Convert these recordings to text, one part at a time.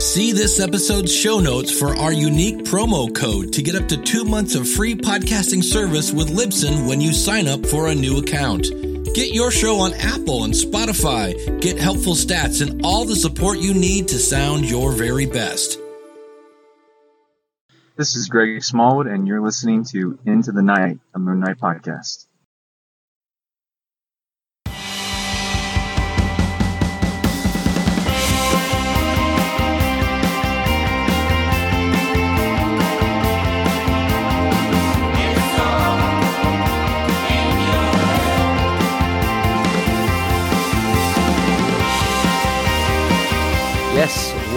See this episode's show notes for our unique promo code to get up to two months of free podcasting service with Libsyn when you sign up for a new account. Get your show on Apple and Spotify, get helpful stats, and all the support you need to sound your very best. This is Greg Smallwood, and you're listening to Into the Night, a Moon Knight podcast.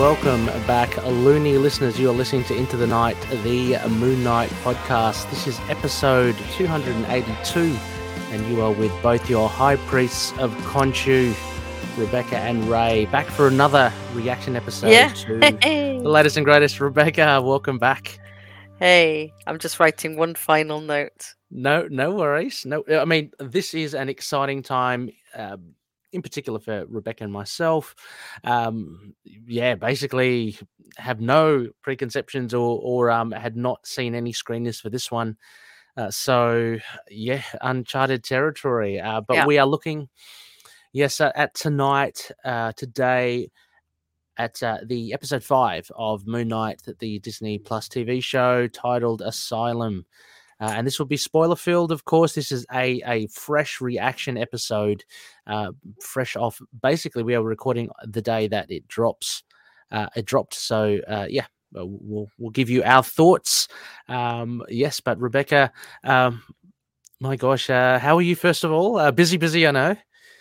Welcome back, loony listeners. You are listening to Into the Night, the Moon Knight podcast. This is episode 282, and you are with both your high priests of Khonshu, Rebecca and Ray, back for another reaction episode Yeah. to the latest and greatest. Rebecca, welcome back. Hey, I'm just writing one final note. No, no worries. No, I mean this is an exciting time, um, in particular for Rebecca and myself. Um, yeah, basically have no preconceptions or or um, had not seen any screeners for this one. Uh, so yeah, uncharted territory. Uh, but Yeah. we are looking, yes, uh, at tonight, uh, today. At uh, the episode five of Moon Knight, the Disney Plus TV show titled Asylum. Uh, and this will be spoiler filled, of course. This is a, a fresh reaction episode, uh, fresh off. Basically, we are recording the day that it drops. Uh, it dropped, so uh, yeah, uh, we'll we'll give you our thoughts. Um, yes, but Rebecca, um, my gosh, uh, how are you? First of all, busy, busy. I know.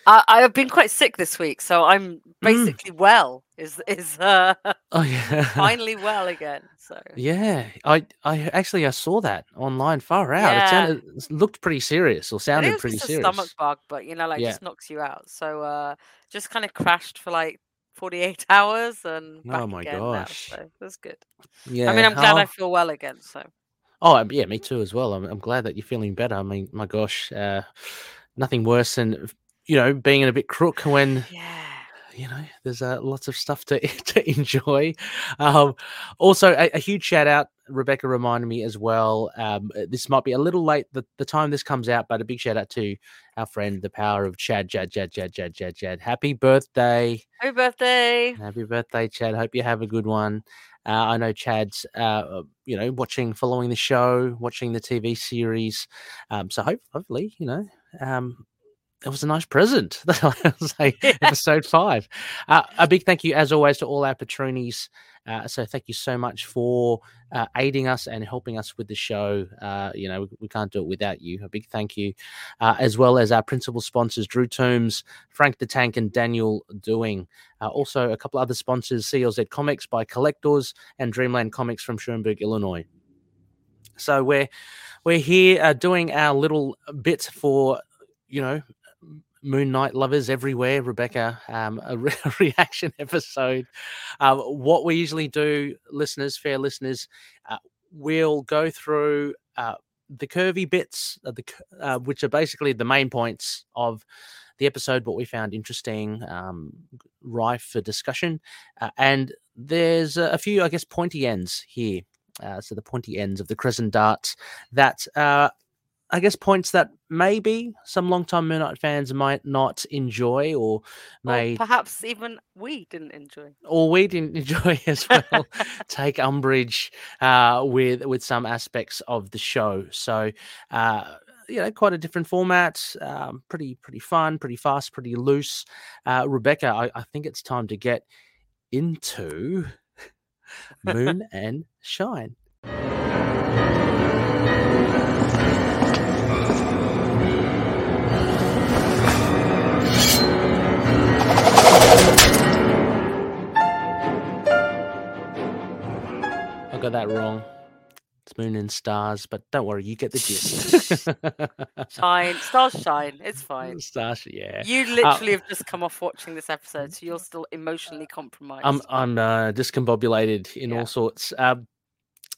I, I have been quite sick this week, so I'm Mm. basically well. Is is uh, Oh yeah, finally well again. So yeah. I I actually I saw that online. Far out. Yeah. It sounded it looked pretty serious, or sounded pretty serious. stomach bug, but you know, like Yeah. just knocks you out. So uh, just kind of crashed for like 48 hours and Oh my gosh. now. So that's good. Yeah. I mean, I'm glad I feel well again. So Oh, yeah, me too as well. I'm, I'm glad that you're feeling better. I mean, my gosh, uh, nothing worse than you know being in a bit crook when yeah, you know there's uh, lots of stuff to to enjoy. Um, also, a, a huge shout out. Rebecca reminded me as well. Um, uh, this might be a little late the, the time this comes out, but a big shout out to our friend, the power of Chad, Chad, Chad, Chad, Chad, Chad, Chad. Happy birthday! happy birthday. Happy birthday, Chad. Hope you have a good one. Uh, I know Chad's, uh, you know, watching, following the show, watching the TV series. Um, so hope, hopefully, you know, um, it was a nice present. I'll say episode five. Uh, a big thank you, as always, to all our patronies. Uh, so thank you so much for uh, aiding us and helping us with the show. Uh, you know, we, we can't do it without you. A big thank you, uh, as well as our principal sponsors, Drew Toombs, Frank the Tank, and Daniel Doing. Uh, also, a couple other sponsors CLZ Comics by Collectors and Dreamland Comics from Schaumburg, Illinois. So we're we're here uh, doing our little bit for you know Moon Knight lovers everywhere. Rebecca, um, a, re- reaction episode. Um, what we usually do, listeners, fair listeners, uh, we'll go through uh, the curvy bits, of the uh, which are basically the main points of the episode, what we found interesting, um, rife for discussion, uh, and there's a, few, I guess, pointy ends here. Uh, so the pointy ends of the crescent darts that uh, I guess points that maybe some long-time Moon Knight fans might not enjoy or Or may perhaps even we didn't enjoy. or we didn't enjoy as well take umbrage uh, with with some aspects of the show. So uh, you know, quite a different format. Um, pretty pretty fun, pretty fast, pretty loose. Uh, Rebecca, I, I think it's time to get into Moon and Shine. Got that wrong. It's moon and stars, but don't worry, you get the gist. Shine, stars shine. It's fine. Stars, yeah. You literally have just come off watching this episode, so you're still emotionally compromised. I'm I'm uh, discombobulated in Yeah. all sorts. Um,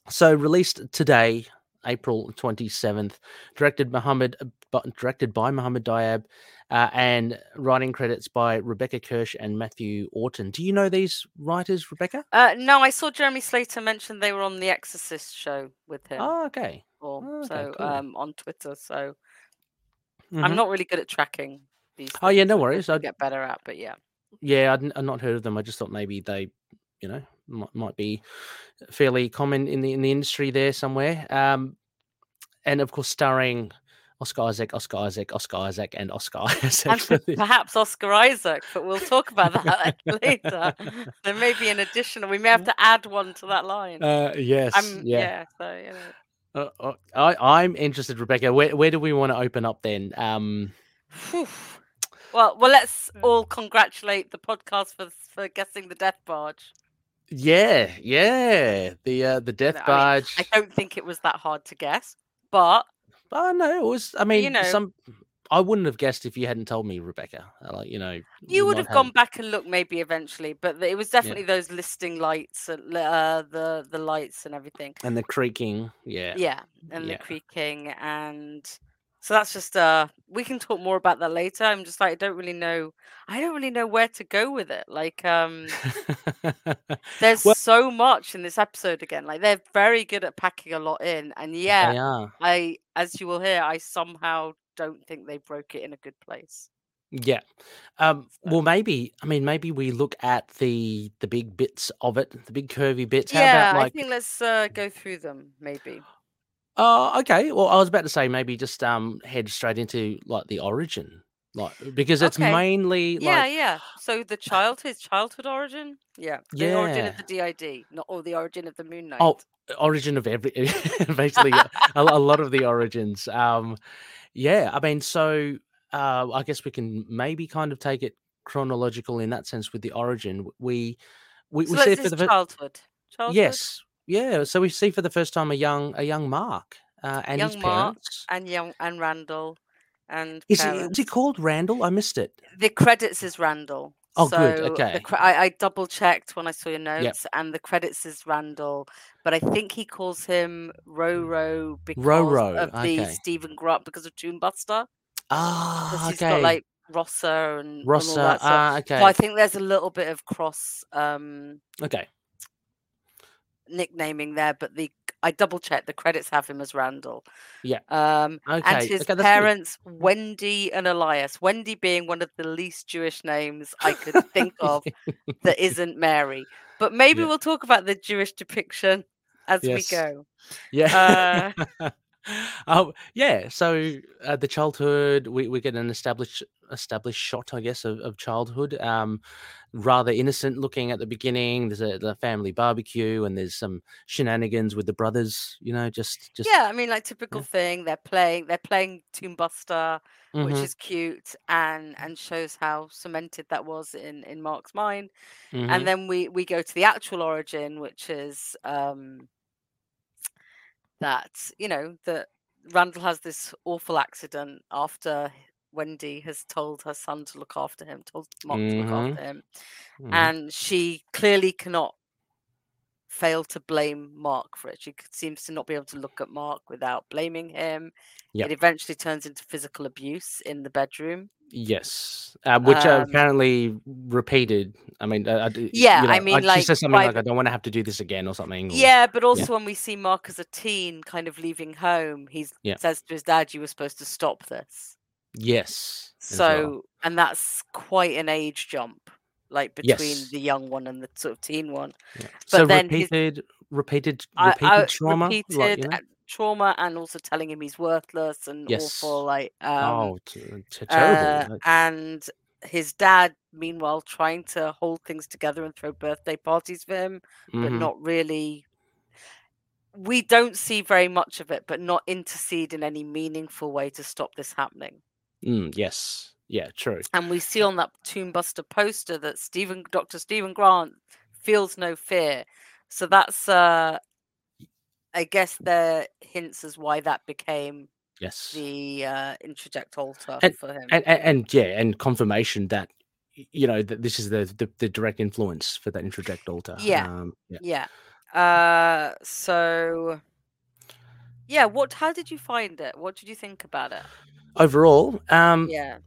so released today, April 27th. Directed Mohamed, uh, directed by Mohamed Diab, uh, and writing credits by Rebecca Kirsch and Matthew Orton. Do you know these writers, Rebecca? Uh, no, I saw Jeremy Slater mention they were on the Exorcist show with him. Oh, okay. or oh, okay, so cool. um on Twitter. So Mhm. I'm not really good at tracking these. Oh, yeah, no worries. I'll get better at, but yeah. Yeah, I'd, I'd not heard of them. I just thought maybe they, you know, might, might be fairly common in the in the industry there somewhere. Um, and of course, starring Oscar Isaac, Oscar Isaac, Oscar Isaac, and Oscar Isaac. And perhaps Oscar Isaac, but we'll talk about that later. There may be an additional. We may have to add one to that line. Uh, yes, I'm, yeah. yeah. So you know. Uh, uh, I, I'm interested, Rebecca. Where where do we want to open up then? Um, Well, well, let's all congratulate the podcast for for guessing the death barge. Yeah, yeah, the uh, the Death I mean, Barge. I don't think it was that hard to guess, but Oh no, it was. I mean, you know- some. I wouldn't have guessed if you hadn't told me, Rebecca. Uh, Like you know, you would have gone back and looked maybe eventually. But it was definitely those listing lights, uh, the the lights and everything. and the creaking. Yeah, Yeah, and Yeah. the creaking, and so that's just uh, we can talk more about that later. I'm just like I don't really know. I don't really know where to go with it. Like um. There's Well- so much in this episode again. Like they're very good at packing a lot in, and yeah. I, as you will hear, I somehow don't think they broke it in a good place. Yeah. Um, So- well, maybe. I mean, maybe we look at the the big bits of it, the big curvy bits. How yeah, about I think let's uh, go through them. Maybe. Oh, okay. Well, I was about to say maybe just um head straight into like the origin, like because it's Okay. mainly yeah, like yeah. So the child, his childhood origin. Yeah, the origin Yeah. of the DID, not or the origin of the Moon Knight. Oh, origin of every basically a, a lot of the origins. Um, yeah. I mean, so uh, I guess we can maybe kind of take it chronological in that sense with the origin. We we, so we see it for his the fir- childhood. Childhood. Yes. Yeah. So we see for the first time a young a young Mark uh, and his Young Mark parents. and young and Randall and Is he, is he called Randall? I missed it. The credits is Randall. Oh, good, So okay. The cre- I, I double checked when I saw your notes, and the credits is Randall, but I think he calls him Roro because Roro, of the. Stephen Grant because of Tomb Buster. Ah, he's okay. got like Rossa and, that stuff. Ah, okay. So I think there's a little bit of cross um, okay. Nicknaming there, but the I double checked the credits have him as Randall. Yeah. Um, Okay. and his okay. That's good. parents, Wendy and Elias. Wendy being one of the least Jewish names I could think of that isn't Mary. But maybe Yeah. we'll talk about the Jewish depiction as Yes. we go. Yeah. oh, yeah. So uh, the childhood, we, we get an established established shot, I guess, of, of childhood. Um, rather innocent looking at the beginning. There's a the family barbecue, and there's some shenanigans with the brothers. You know, just just Yeah, I mean, like typical thing. They're playing. They're playing Tomb Buster, which Mhm, is cute and and shows how cemented that was in in Mark's mind. mhm. And then we we go to the actual origin, which is um that you know that Randall has this awful accident after Wendy has told her son to look after him, told Mark to look after him, Mhm. and she clearly cannot fail to blame Mark for it. She seems to not be able to look at Mark without blaming him. Yep. It eventually turns into physical abuse in the bedroom. Yes, uh, which uh, Um, apparently repeated. I mean, uh, I d- Yeah, you know, I mean, she like, says something by like, "I don't want to have to do this again" or something. or- Yeah, but also when we see Mark as a teen kind of leaving home, he Yeah. says to his dad, You were supposed to stop this. Yes. So, well. and that's quite an age jump, like between Yes. the young one and the sort of teen one. Yeah. but so then his- repeated, repeated, I- repeated I- trauma. like, repeated uh, trauma, and also telling him he's worthless and Yes. awful. Like, um, oh, t- t- uh, terrible. like, and his dad, meanwhile, trying to hold things together and throw birthday parties for him, but mhm. not really. We don't see very much of it, but not intercede in any meaningful way to stop this happening. Mm, yes. Yeah. True. And we see on that Tomb Buster poster that Stephen, Dr. Stephen Grant, feels no fear. So that's, uh, I guess, the hints as why that became Yes. the uh, introject altar And- for him. and, and and yeah, and confirmation that you know that this is the the, the direct influence for that introject altar. Yeah. Um, yeah. Yeah. Uh, so yeah, what? How did you find it? What did you think about it? Overall, um, Yeah,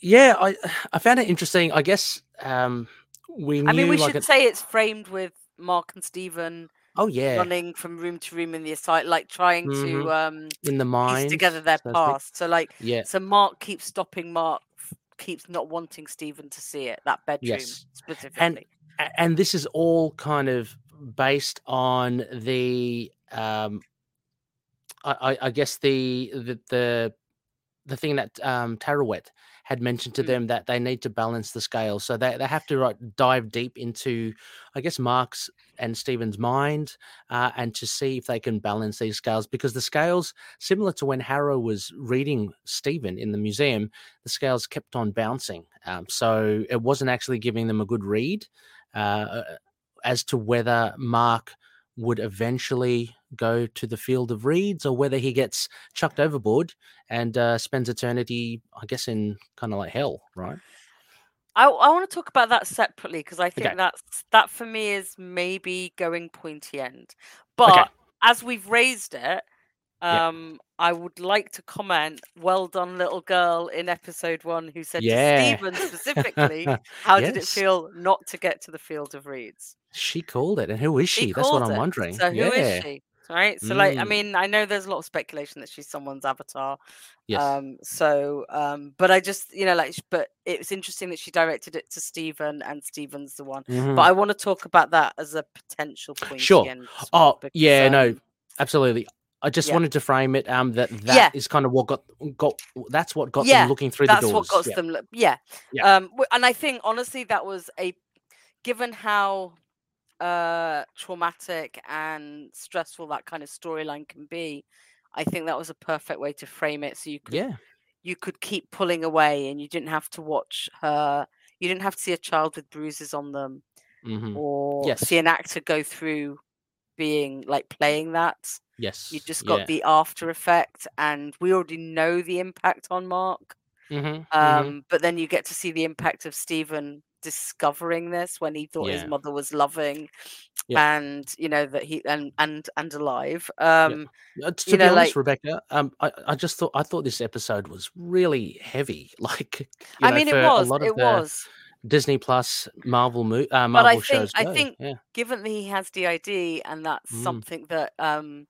yeah, I I found it interesting. I guess um, we knew I mean, we like should say it's framed with Mark and Stephen oh yeah, running from room to room in the site, like trying Mhm. to um in the mind piece together their so past. So like, Yeah, so Mark keeps stopping. Mark keeps not wanting Stephen to see it. That bedroom yes. specifically. A- and this is all kind of based on the um I, I I guess the the the the thing that um Taweret had mentioned to Mm. them that they need to balance the scale. So they, they have to like, dive deep into, I guess, Mark's and Stephen's mind uh, and to see if they can balance these scales because the scales, similar to when Harrow was reading Stephen in the museum, the scales kept on bouncing. Um, so it wasn't actually giving them a good read uh, as to whether Mark would eventually go to the field of reeds or whether he gets chucked overboard and uh, spends eternity, I guess, in kind of like hell, right? I, I want to talk about that separately because I think Okay. that's that for me is maybe going pointy end. But as we've raised it, Yeah. um, I would like to comment. Well done, little girl in episode one who said Yeah. to Stephen specifically, "How did it feel not to get to the field of reeds?" She called it. And who is she? She That's what I'm it. wondering. So who is yeah. she? Right. So like, I Mm. mean, I know there's a lot of speculation that she's someone's avatar. Yes. Um. So, um. But I just, you know, like, but it was interesting that she directed it to Stephen, and Stephen's the one. Mhm. But I want to talk about that as a potential point. Sure. Oh, because, yeah, no, um, absolutely. I just yeah. wanted to frame it um that that is Yeah. kind of what got got that's what got Yeah, them looking through that's the what got yeah. them. lo- Yeah. Yeah. Um. And I think honestly, that was a, given how, uh, traumatic and stressful that kind of storyline can be. I think that was a perfect way to frame it, so you could Yeah. you could keep pulling away and you didn't have to watch her you didn't have to see a child with bruises on them hmm or Yes. see an actor go through being like playing that Yes. you just got yeah. the after effect and we already know the impact on mark Mhm, mhm. um but then you get to see the impact of stephen discovering this when he thought his mother was loving Yeah. and you know that he and and and alive um Uh, to you be know, honest, like- Rebecca, um, I, I just thought I thought this episode was really heavy. Like, i know, mean it was lot of it the was Disney Plus Marvel mo- uh, But I Marvel think- shows. I think- yeah, given that he has DID and that's Mm. something that um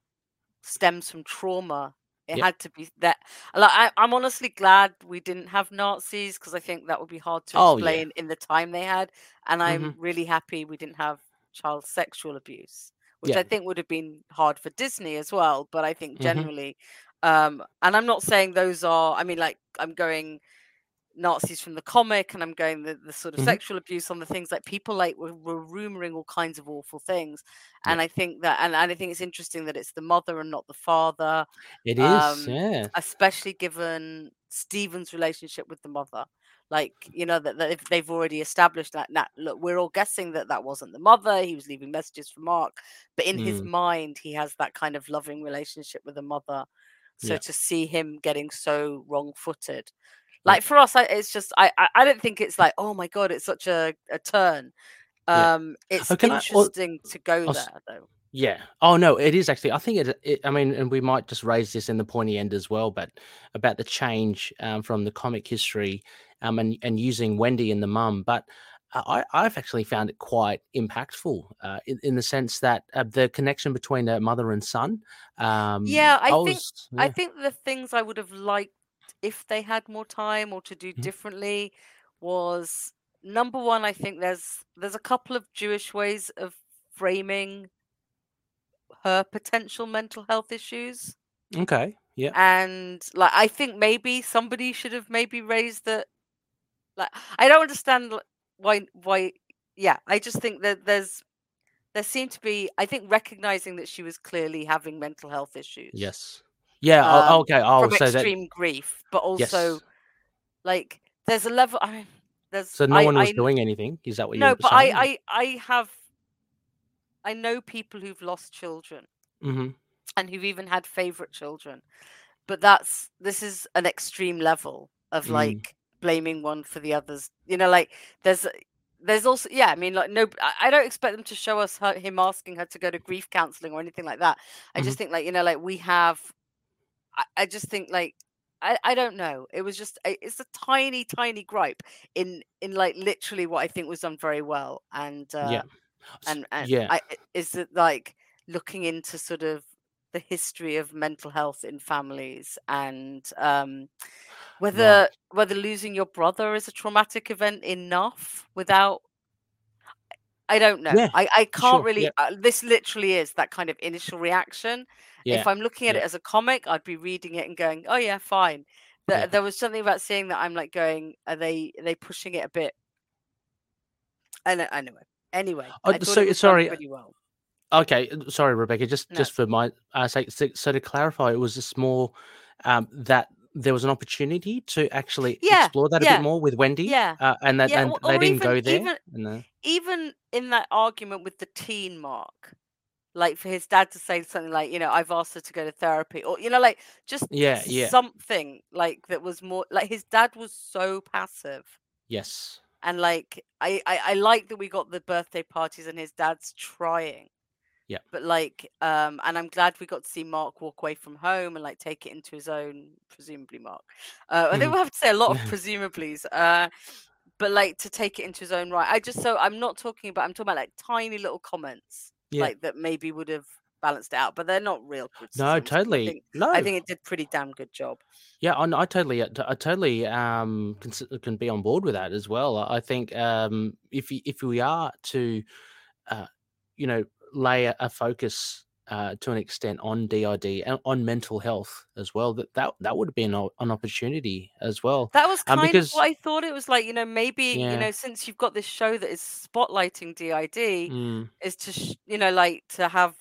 stems from trauma, it Yep. had to be that. Like, I, I'm honestly glad we didn't have Nazis because I think that would be hard to Oh, yeah. explain in the time they had. And I'm Mm-hmm. really happy we didn't have child sexual abuse, which Yeah. I think would have been hard for Disney as well. But I think Mhm. generally, um, and I'm not saying those are. I mean, like I'm going. Nazis from the comic, and I'm going the, the sort of Mhm. sexual abuse on the things like people like were, were rumoring all kinds of awful things, Yeah. and I think that, and, and I think it's interesting that it's the mother and not the father, it is. um, yeah, especially given Stephen's relationship with the mother. Like you know that, that if they've already established that. Now, look, we're all guessing that that wasn't the mother. He was leaving messages for Mark, but in his Mm. mind, he has that kind of loving relationship with the mother. So Yeah. to see him getting so wrong-footed, Yeah. Like for us, I, it's just I, I I don't think it's like oh my god, it's such a, a turn. Yeah. Um, it's Oh, can I- interesting to go I'll there though. yeah. Oh no, it is actually. I think it, it. I mean, and we might just raise this in the pointy end as well, but about the change um, from the comic history, um, and and using Wendy and the mum, but. I, I've actually found it quite impactful uh, in, in the sense that uh, the connection between a mother and son. Um, Yeah, I think- was- I think the things I would have liked if they had more time or to do Mhm. differently was number one. I think there's there's a couple of Jewish ways of framing her potential mental health issues. Okay. Yeah. and like i think maybe somebody should have maybe raised that like i don't understand why why yeah i just think that there's there seemed to be i think recognizing that she was clearly having mental health issues Yes. Yeah. Um, okay. I'll from say that. extreme grief but also Yes. like there's a level i mean there's So no I, one was I, doing anything. Is that what no you're but saying? i i i have i know people who've lost children hmm and who've even had favorite children but that's this is an extreme level of Mm. like blaming one for the others you know like there's there's also yeah i mean like no I, don't expect them to show us her, him asking her to go to grief counseling or anything like that i Mhm. just think like you know like we have i, I just think like I, I don't know it was just it's a tiny tiny gripe in in like literally what i think was done very well and uh yeah. And and yeah. I, is it like looking into sort of the history of mental health in families and um whether whether losing your brother is a traumatic event enough without I don't know. Yeah, I, I can't sure, really. yeah. Uh, this literally is that kind of initial reaction. yeah. If I'm looking at it as a comic, I'd be reading it and going, "Oh yeah, fine." There, Yeah. there was something about seeing that I'm like going, "Are they are they pushing it a bit?" And anyway, anyway, Oh, I so- sorry, pretty well. Okay, uh, sorry, Rebecca. Just No. just for my uh, sake, so, to clarify, it was just more um, that there was an opportunity to actually Yeah, explore that a yeah, bit more with Wendy, Yeah, uh, and that yeah, and or- they or didn't even- go there. even- even in that argument with the teen mark like for his dad to say something like you know i've asked her to go to therapy or you know like just Yeah, yeah. something like that was more like his dad was so passive yes, and like I, I i like that we got the birthday parties and his dad's trying Yeah. but like um and i'm glad we got to see mark walk away from home and like take it into his own presumably mark uh, i think Mhm. we'll have to say a lot of presumablys uh but like to take it into his own right i just so i'm not talking about i'm talking about like tiny little comments Yeah. like that maybe would have balanced it out but they're not real no, totally, I think, no. I think it did pretty damn good job Yeah, I, I totally, uh, I totally um can, can be on board with that as well. I I think um if if we are to, uh, you know, lay a, focus uh, to an extent on DID and on mental health as well, that that that would be an, an opportunity as well. That was Um, kind because- of what I thought. It was like, you know, maybe, Yeah. you know, since you've got this show that is spotlighting DID, Mm, is to, sh- you know, like to have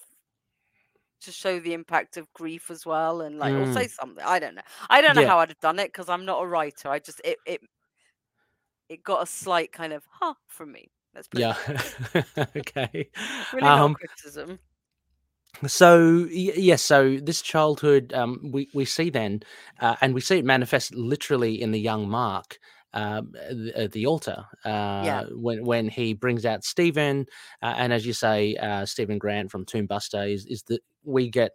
to show the impact of grief as well and like, or Mm. say something. I don't know. I don't know Yeah. how I'd have done it because I'm not a writer. I just, it, it, it got a slight kind of, huh, from me. Put it yeah. okay. Really Um, criticism. So yes, so this childhood, um, we we see then, uh, and we see it manifest literally in the young Mark at the, the altar uh, when when he brings out Stephen, uh, and as you say, uh, Stephen Grant from Tomb Buster is is that we get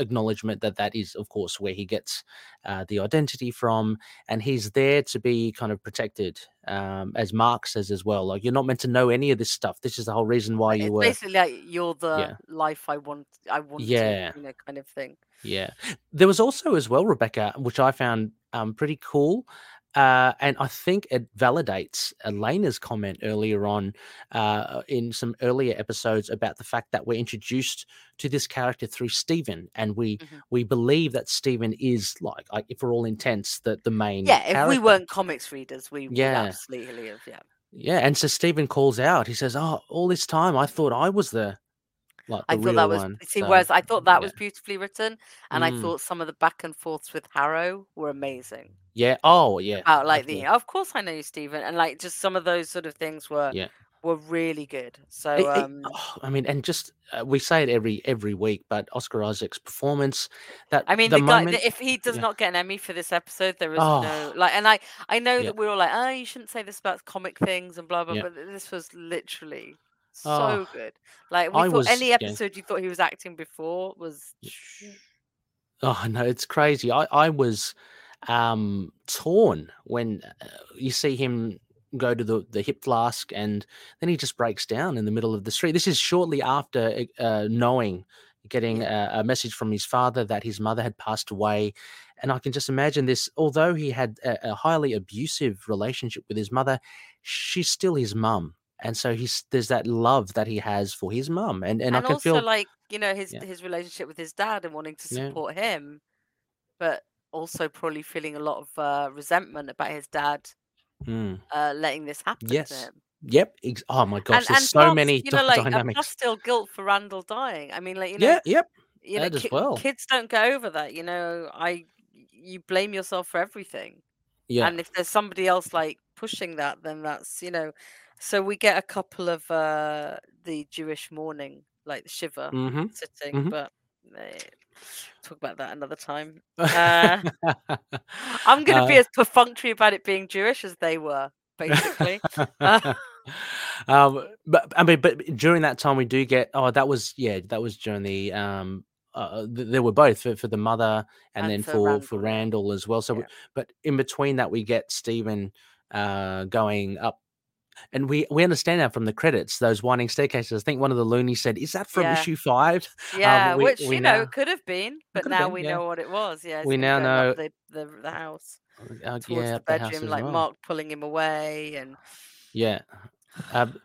acknowledgement that that is of course where he gets uh, the identity from and he's there to be kind of protected um, as mark says as well like you're not meant to know any of this stuff this is the whole reason why It's you were basically like you're the Yeah. life I want, I want, Yeah. you know, kind of thing. Yeah. There was also as well, Rebecca, which I found um, pretty cool. Uh, and I think it validates Elena's comment earlier on uh, in some earlier episodes about the fact that we're introduced to this character through Stephen, and we Mhm. we believe that Stephen is like, like if for all intents, that the main Yeah, if we weren't comics readers, we Yeah. would absolutely have, yeah. yeah. And so Stephen calls out. He says, "Oh, all this time I thought I was the like I thought that was one." see, So, whereas I thought that yeah. was beautifully written, and I Mm. thought some of the back and forths with Harrow were amazing. yeah. Oh, yeah. About like the, of course I know you, Stephen, and like just some of those sort of things were Yeah. were really good. So I- I- um, oh, I mean, and just uh, we say it every every week, but Oscar Isaac's performance, that I mean, the, the, guy, moment, if he does yeah. not get an Emmy for this episode, there is Oh. no like. And I I know that we're all like, oh, you shouldn't say this about comic things and blah blah. But this was literally so Oh, good. Like we I thought was- any yeah. episode you thought he was acting before was. oh no, it's crazy. I I was um torn when uh, you see him go to the the hip flask, and then he just breaks down in the middle of the street. This is shortly after uh, knowing, getting a, a message from his father that his mother had passed away. And I can just imagine this. Although he had a, a highly abusive relationship with his mother, she's still his mum, and so he's there's that love that he has for his mum, and and, and I can also feel like you know his Yeah. his relationship with his dad and wanting to Yeah. support him but also probably feeling a lot of uh, resentment about his dad Mm, uh, letting this happen to yes, him yep. Oh my gosh, and there's and so plus, many you know like dynamics. plus still guilt for randall dying i mean like you know yeah, yep. you know that as ki- well. kids don't go over that you know i you blame yourself for everything Yeah. and if there's somebody else like pushing that then that's you know so we get a couple of uh the jewish mourning like the shiva hmm sitting Mhm. but eh, talk about that another time uh, i'm going to be Uh, as perfunctory about it being jewish as they were basically Uh, um, but I mean, but during that time, we do get. Oh, that was yeah, that was during the um. Uh, th- there were both for, for the mother and, And then for for Randall, for. Randall as well. So, we- but in between that, we get Stephen uh going up, and we we understand now from the credits those winding staircases. I think one of the loonies said, "Is that from Yeah. issue five? Yeah, we- which we you know now- it could have been, but now been, we yeah. know what it was. Yeah, We now know- the, the the house Uh, towards yeah, the up the bedroom, like well. Mark pulling him away. And Yeah, um,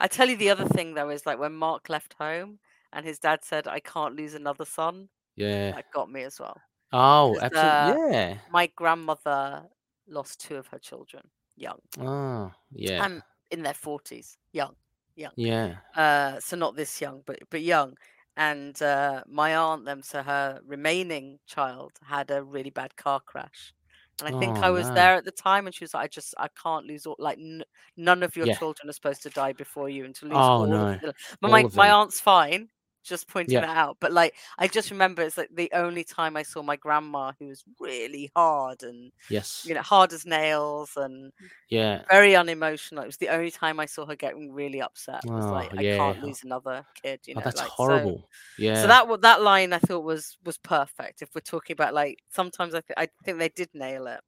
I tell you, the other thing though is like when Mark left home and his dad said, "I can't lose another son." yeah. That got me as well. Oh, absolutely. yeah. My grandmother lost two of her children young. Oh, yeah. I'm in their forties, young. Young. Yeah. uh so not this young but but young and uh my aunt them so her remaining child had a really bad car crash and i think i Oh, was no. there at the time and she was like i just i can't lose all like n- none of your Yeah. children are supposed to die before you and to lose Oh, all no. of them. but All my, my aunt's fine just pointing Yeah. that out but like i just remember it's like the only time i saw my grandma who was really hard and Yes. you know hard as nails and Yeah. very unemotional. It was the only time I saw her getting really upset. It was like, Oh, I can't lose another kid. You oh, know, oh, that's like, so- horrible. yeah. So, that that line I thought was was perfect. If we're talking about like sometimes I th- I think they did nail it.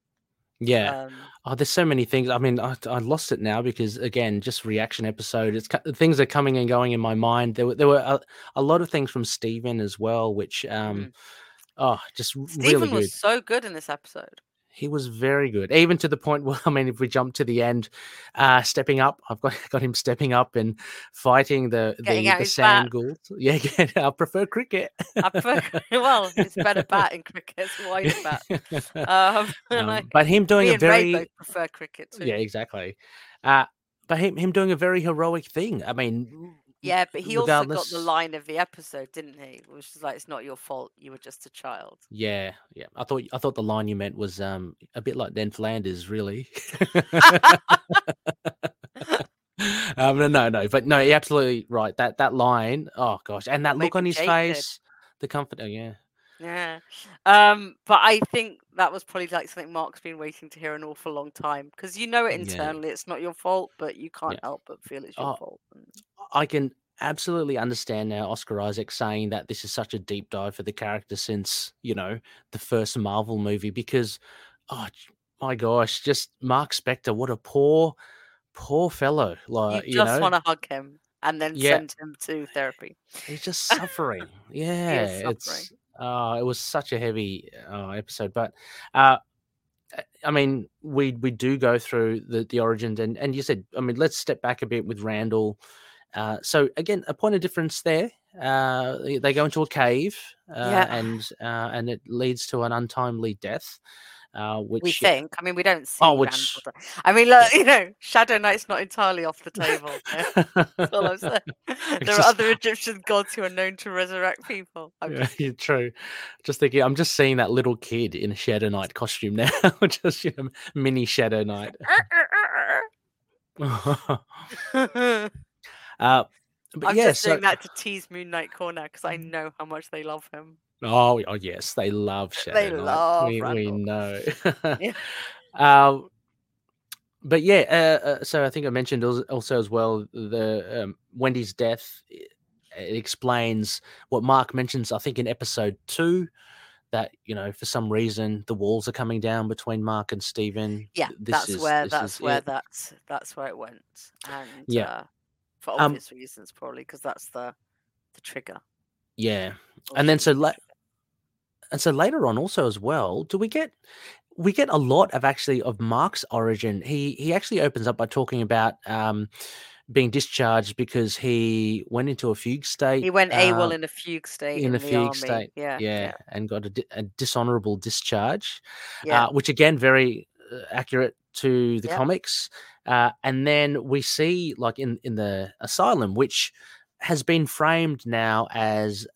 Yeah. Um, Oh, there's so many things. I mean, I, I lost it now because again, just reaction episode. It's things are coming and going in my mind. There were there were a, a lot of things from Stephen as well, which um, oh, just Stephen really good. was so good in this episode. He was very good, even to the point where I mean, if we jump to the end, uh, stepping up, I've got got him stepping up and fighting the Getting the, the sand bat. Yeah, yeah, I prefer cricket. I prefer, well, it's better bat in cricket. It's wider bat. Um, Um, I, but him doing a very prefer cricket too. yeah, exactly. Uh, but him him doing a very heroic thing. I mean, Yeah, but he also got the line of the episode, didn't he? Which is like, "It's not your fault. You were just a child." Yeah, yeah. I thought I thought the line you meant was um a bit like Dan Flanders, really. um, no, no, no, but no, you're absolutely right. That that line, oh gosh, and that look on his jaded. face, the comfort. Oh yeah, Yeah. Um, but I think that was probably like something Mark's been waiting to hear an awful long time because you know it Yeah. internally, it's not your fault, but you can't Yeah. help but feel it's your Oh, fault. I can absolutely understand now Oscar Isaac saying that this is such a deep dive for the character since you know the first Marvel movie because, oh my gosh, just Mark Spector, what a poor, poor fellow. Like you you, just know, want to hug him and then Yeah. send him to therapy. He's just suffering. Yeah, suffering. it's uh, it was such a heavy uh, episode, but uh, I- mean, we we do go through the the origins, and and you said, I mean, let's step back a bit with Randall. Uh, so again, a point of difference there. Uh, they- they go into a cave, uh, Yeah. and uh, and it leads to an untimely death, uh, which we think. I mean, we don't see. Oh, which- I mean, look, you know, Shadow Knight's not entirely off the table. That's all I'm saying. There are other Egyptian gods who are known to resurrect people. I'm Yeah, just- true. Just thinking, I'm just seeing that little kid in a Shadow Knight costume now, just you know, mini Shadow Knight. uh, but I'm yeah, just so doing that to tease Moon Knight Corner because I Mm. know how much they love him. Oh, oh yes, they love Shadow They Knight. love we, we know. Yeah. um, but yeah, uh, uh, so I think I mentioned also as well the um, Wendy's death. It explains what Mark mentions, I think, in episode two, that you know for some reason the walls are coming down between Mark and Stephen. Yeah, This that's is- where this that's is where it. that's that's where it went, and Yeah. uh, for Um, obvious reasons, probably because that's the the trigger. Yeah, and then so be the la- trigger. And so later on also as well do we get we get a lot of actually of mark's origin he he actually opens up by talking about um being discharged because he went into a fugue state he went AWOL uh, in a fugue state in a the fugue army. state Yeah, yeah, and got a, di- a dishonorable discharge yeah. uh, which again very uh, accurate to the Yep. comics uh, and then we see like in in the asylum which has been framed now as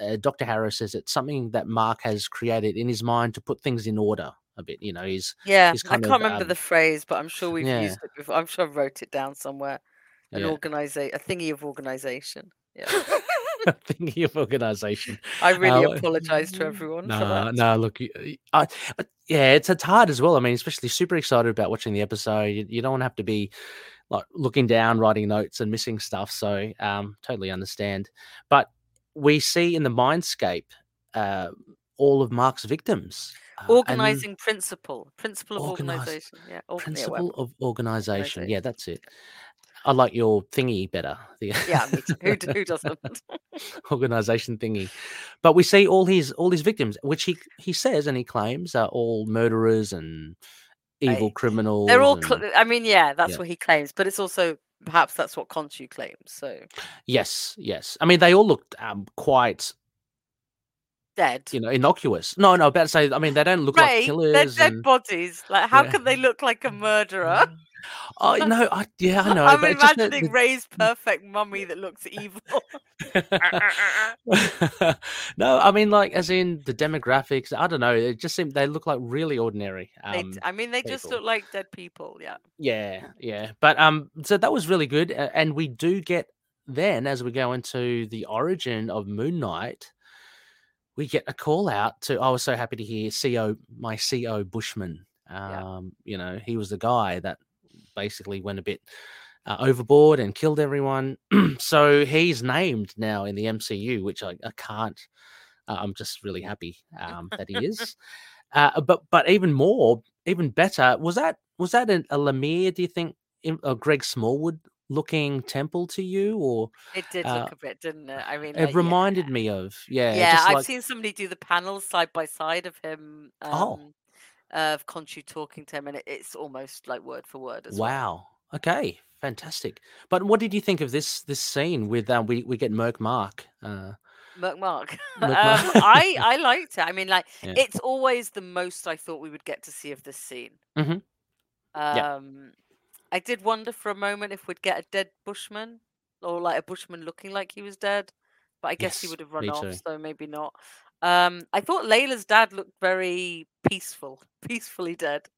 uh, dr harrow says it's something that mark has created in his mind to put things in order a bit you know he's yeah, he's I can't of, remember um, the phrase, but I'm sure we've yeah. used it before. I'm sure I wrote it down somewhere. An yeah, organiza- a thingy of organization. Yeah, thinking of organization I really Uh, apologize to everyone no that. no look y- y- I, but yeah it's it's hard as well i mean especially super excited about watching the episode you, you don't want to have to be like looking down, writing notes, and missing stuff. So um, totally understand. But we see in the mindscape uh, all of Mark's victims. uh, Organizing principle, principle of Organize- organization. Yeah, principle well, of organization. Yeah, that's it. I like your thingy better. The yeah. Who, who doesn't? organization thingy. But we see all his all his victims, which he he says and he claims are all murderers and evil criminals. They're all. and- I mean, yeah, that's Yeah. what he claims, but it's also perhaps that's what Khonshu claims. So yes, yes. I mean, they all looked um, quite dead. you know innocuous. No, no. About to say, I mean, they don't look like Ray, they're killers. dead and... bodies. Like, how Yeah. can they look like a murderer? Oh no, I, yeah, I know. I'm but it's just imagining Ray's perfect mummy that looks evil. no, I mean, like as in the demographics. I don't know. It just seemed they look like really ordinary. They Um, d- I mean, they just look like dead people. Yeah. Yeah, yeah. But um so that was really good and we do get then as we go into the origin of Moon Knight we get a call out to I was so happy to hear CO my CO Bushman Yeah. um you know he was the guy that basically went a bit uh, overboard and killed everyone so he's named now in the MCU which I, I can't uh, I'm just really happy um that he is uh, but but even more, even better, was that was that an, a Lemire? Do you think a Greg Smallwood looking temple to you, or It did Uh, look a bit, didn't it? I mean, it like, reminded me of? Yeah, Yeah, yeah I've like seen somebody do the panels side by side of him. Um, Oh. Of Khonshu talking to him, and it, it's almost like word for word as well. wow. Okay, fantastic. But what did you think of this this scene with um, we we get Merc Mark? Uh, Merc Mark. Merc um, Mark. I I liked it. I mean, like Yeah. it's always the most I thought we would get to see of this scene. Mhm. Yeah. Um, I did wonder for a moment if we'd get a dead Bushman or like a Bushman looking like he was dead, but I guess he would have run off, too. so maybe not. Um, I thought Layla's dad looked very peaceful, peacefully dead.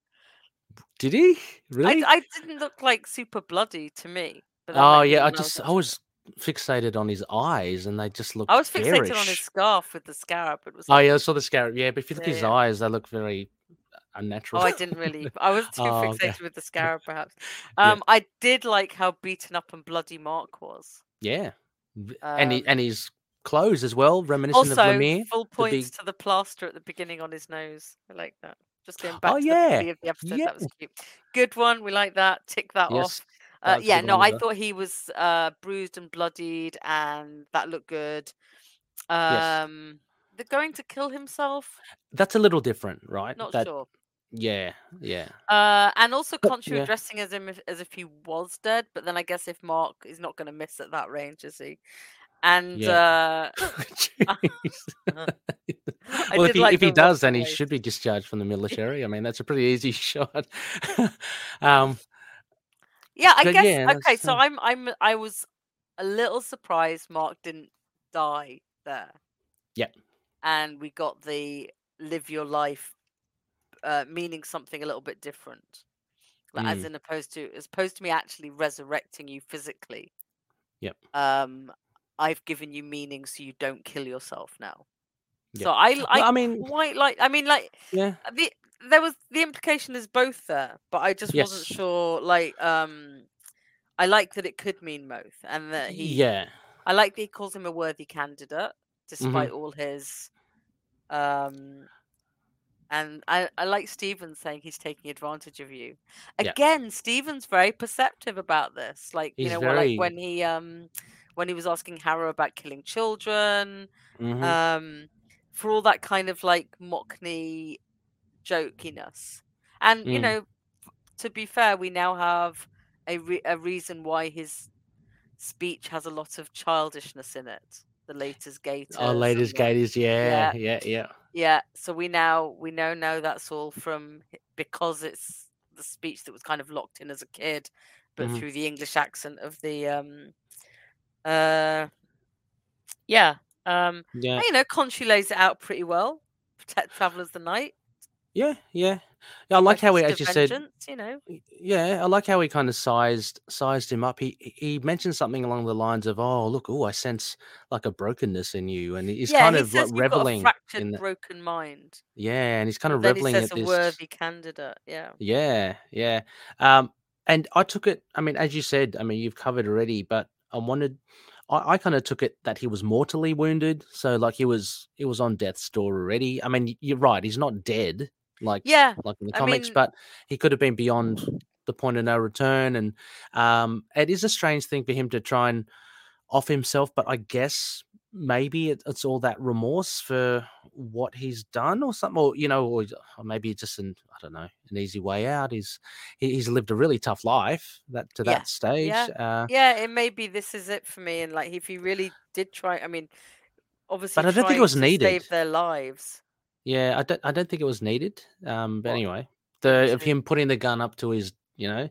did he really? I, I didn't look like super bloody to me. Oh yeah, I just I was fixated on his eyes, and they just looked. I was fixated on his scarf with the scarab. It was Oh yeah, I saw the scarab. Yeah, but if you look Yeah, at his yeah. eyes, they look very unnatural. Oh, I didn't really. I was too Oh, fixated okay. with the scarab, perhaps. Yeah. Um, I did like how beaten up and bloody Mark was. Yeah, V- and he, Um, and his clothes as well, reminiscent of Also, Lemire. full the points big- to the plaster at the beginning on his nose. I like that. Just going back Oh, to yeah. of the episode, that was cute. Good one. We like that. Tick that Yes, off. Uh, yeah, no, I thought he was uh, bruised and bloodied, and that looked good. Yes. Um, the going to kill himself, That's a little different, right? not that, sure. Yeah, yeah, Uh, and also Khonshu yeah. addressing as him if, as if he was dead, but then I guess if Mark is not going to miss at that range, is he? And Yeah. uh, well, if he, like if he does, then he should be discharged from the military. I mean, that's a pretty easy shot. um, yeah, I guess yeah, okay. So uh, I'm I'm I was a little surprised Mark didn't die there. Yep. And we got the live your life, uh, meaning something a little bit different, like, as Mm. in opposed to as opposed to me actually resurrecting you physically. Yep. Um, I've given you meaning so you don't kill yourself now. Yeah. So I I, Well, I mean- quite like I mean like yeah, the there was the implication is both there, but I just wasn't sure. Like, um, I like that it could mean both, and that he. yeah, I like that he calls him a worthy candidate, Mm-hmm. despite all his. Um, and I, I like Stephen saying he's taking advantage of you. Yeah. Again, Stephen's very perceptive about this. Like, you know, very- like when he um when he was asking Harrow about killing children, mhm, um, for all that kind of like mockney jokiness. And you Mm. know, to be fair, we now have a re- a reason why his speech has a lot of childishness in it. The latest gators. our latest gate is yeah, yeah, yeah. Yeah, so we now we know now that's all from because it's the speech that was kind of locked in as a kid, but Mhm. through the English accent of the um uh yeah um Yeah, you know, Khonshu lays it out pretty well. Protect travelers the night. yeah, yeah. Yeah, I like how he, as you said, you know. Yeah, I like how he kind of sized sized him up. He he mentioned something along the lines of, "Oh, look, oh, I sense like a brokenness in you," and he's yeah, kind he of like you've got a reveling fractured, in, the, broken mind. yeah, and he's kind of then reveling he says at a this. worthy candidate. Yeah. Yeah, yeah. Um, and I took it. I mean, as you said, I mean, you've covered already, but I wanted. I, I kind of took it that he was mortally wounded, so like he was he was on death's door already. I mean, you're right; he's not dead, like Yeah, like in the I comics, mean- but he could have been beyond the point of no return. And um, it is a strange thing for him to try and off himself, but I guess maybe it, it's all that remorse for what he's done or something, or you know, or, or maybe just an I don't know an easy way out. He's he, he's lived a really tough life that to Yeah, that stage. Uh, yeah. It may be this is it for me, and like if he really did try, I mean, obviously, but I don't think it was needed. Save their lives. Yeah, I don't I don't think it was needed. Um, but What? anyway, the of him putting the gun up to his, you know,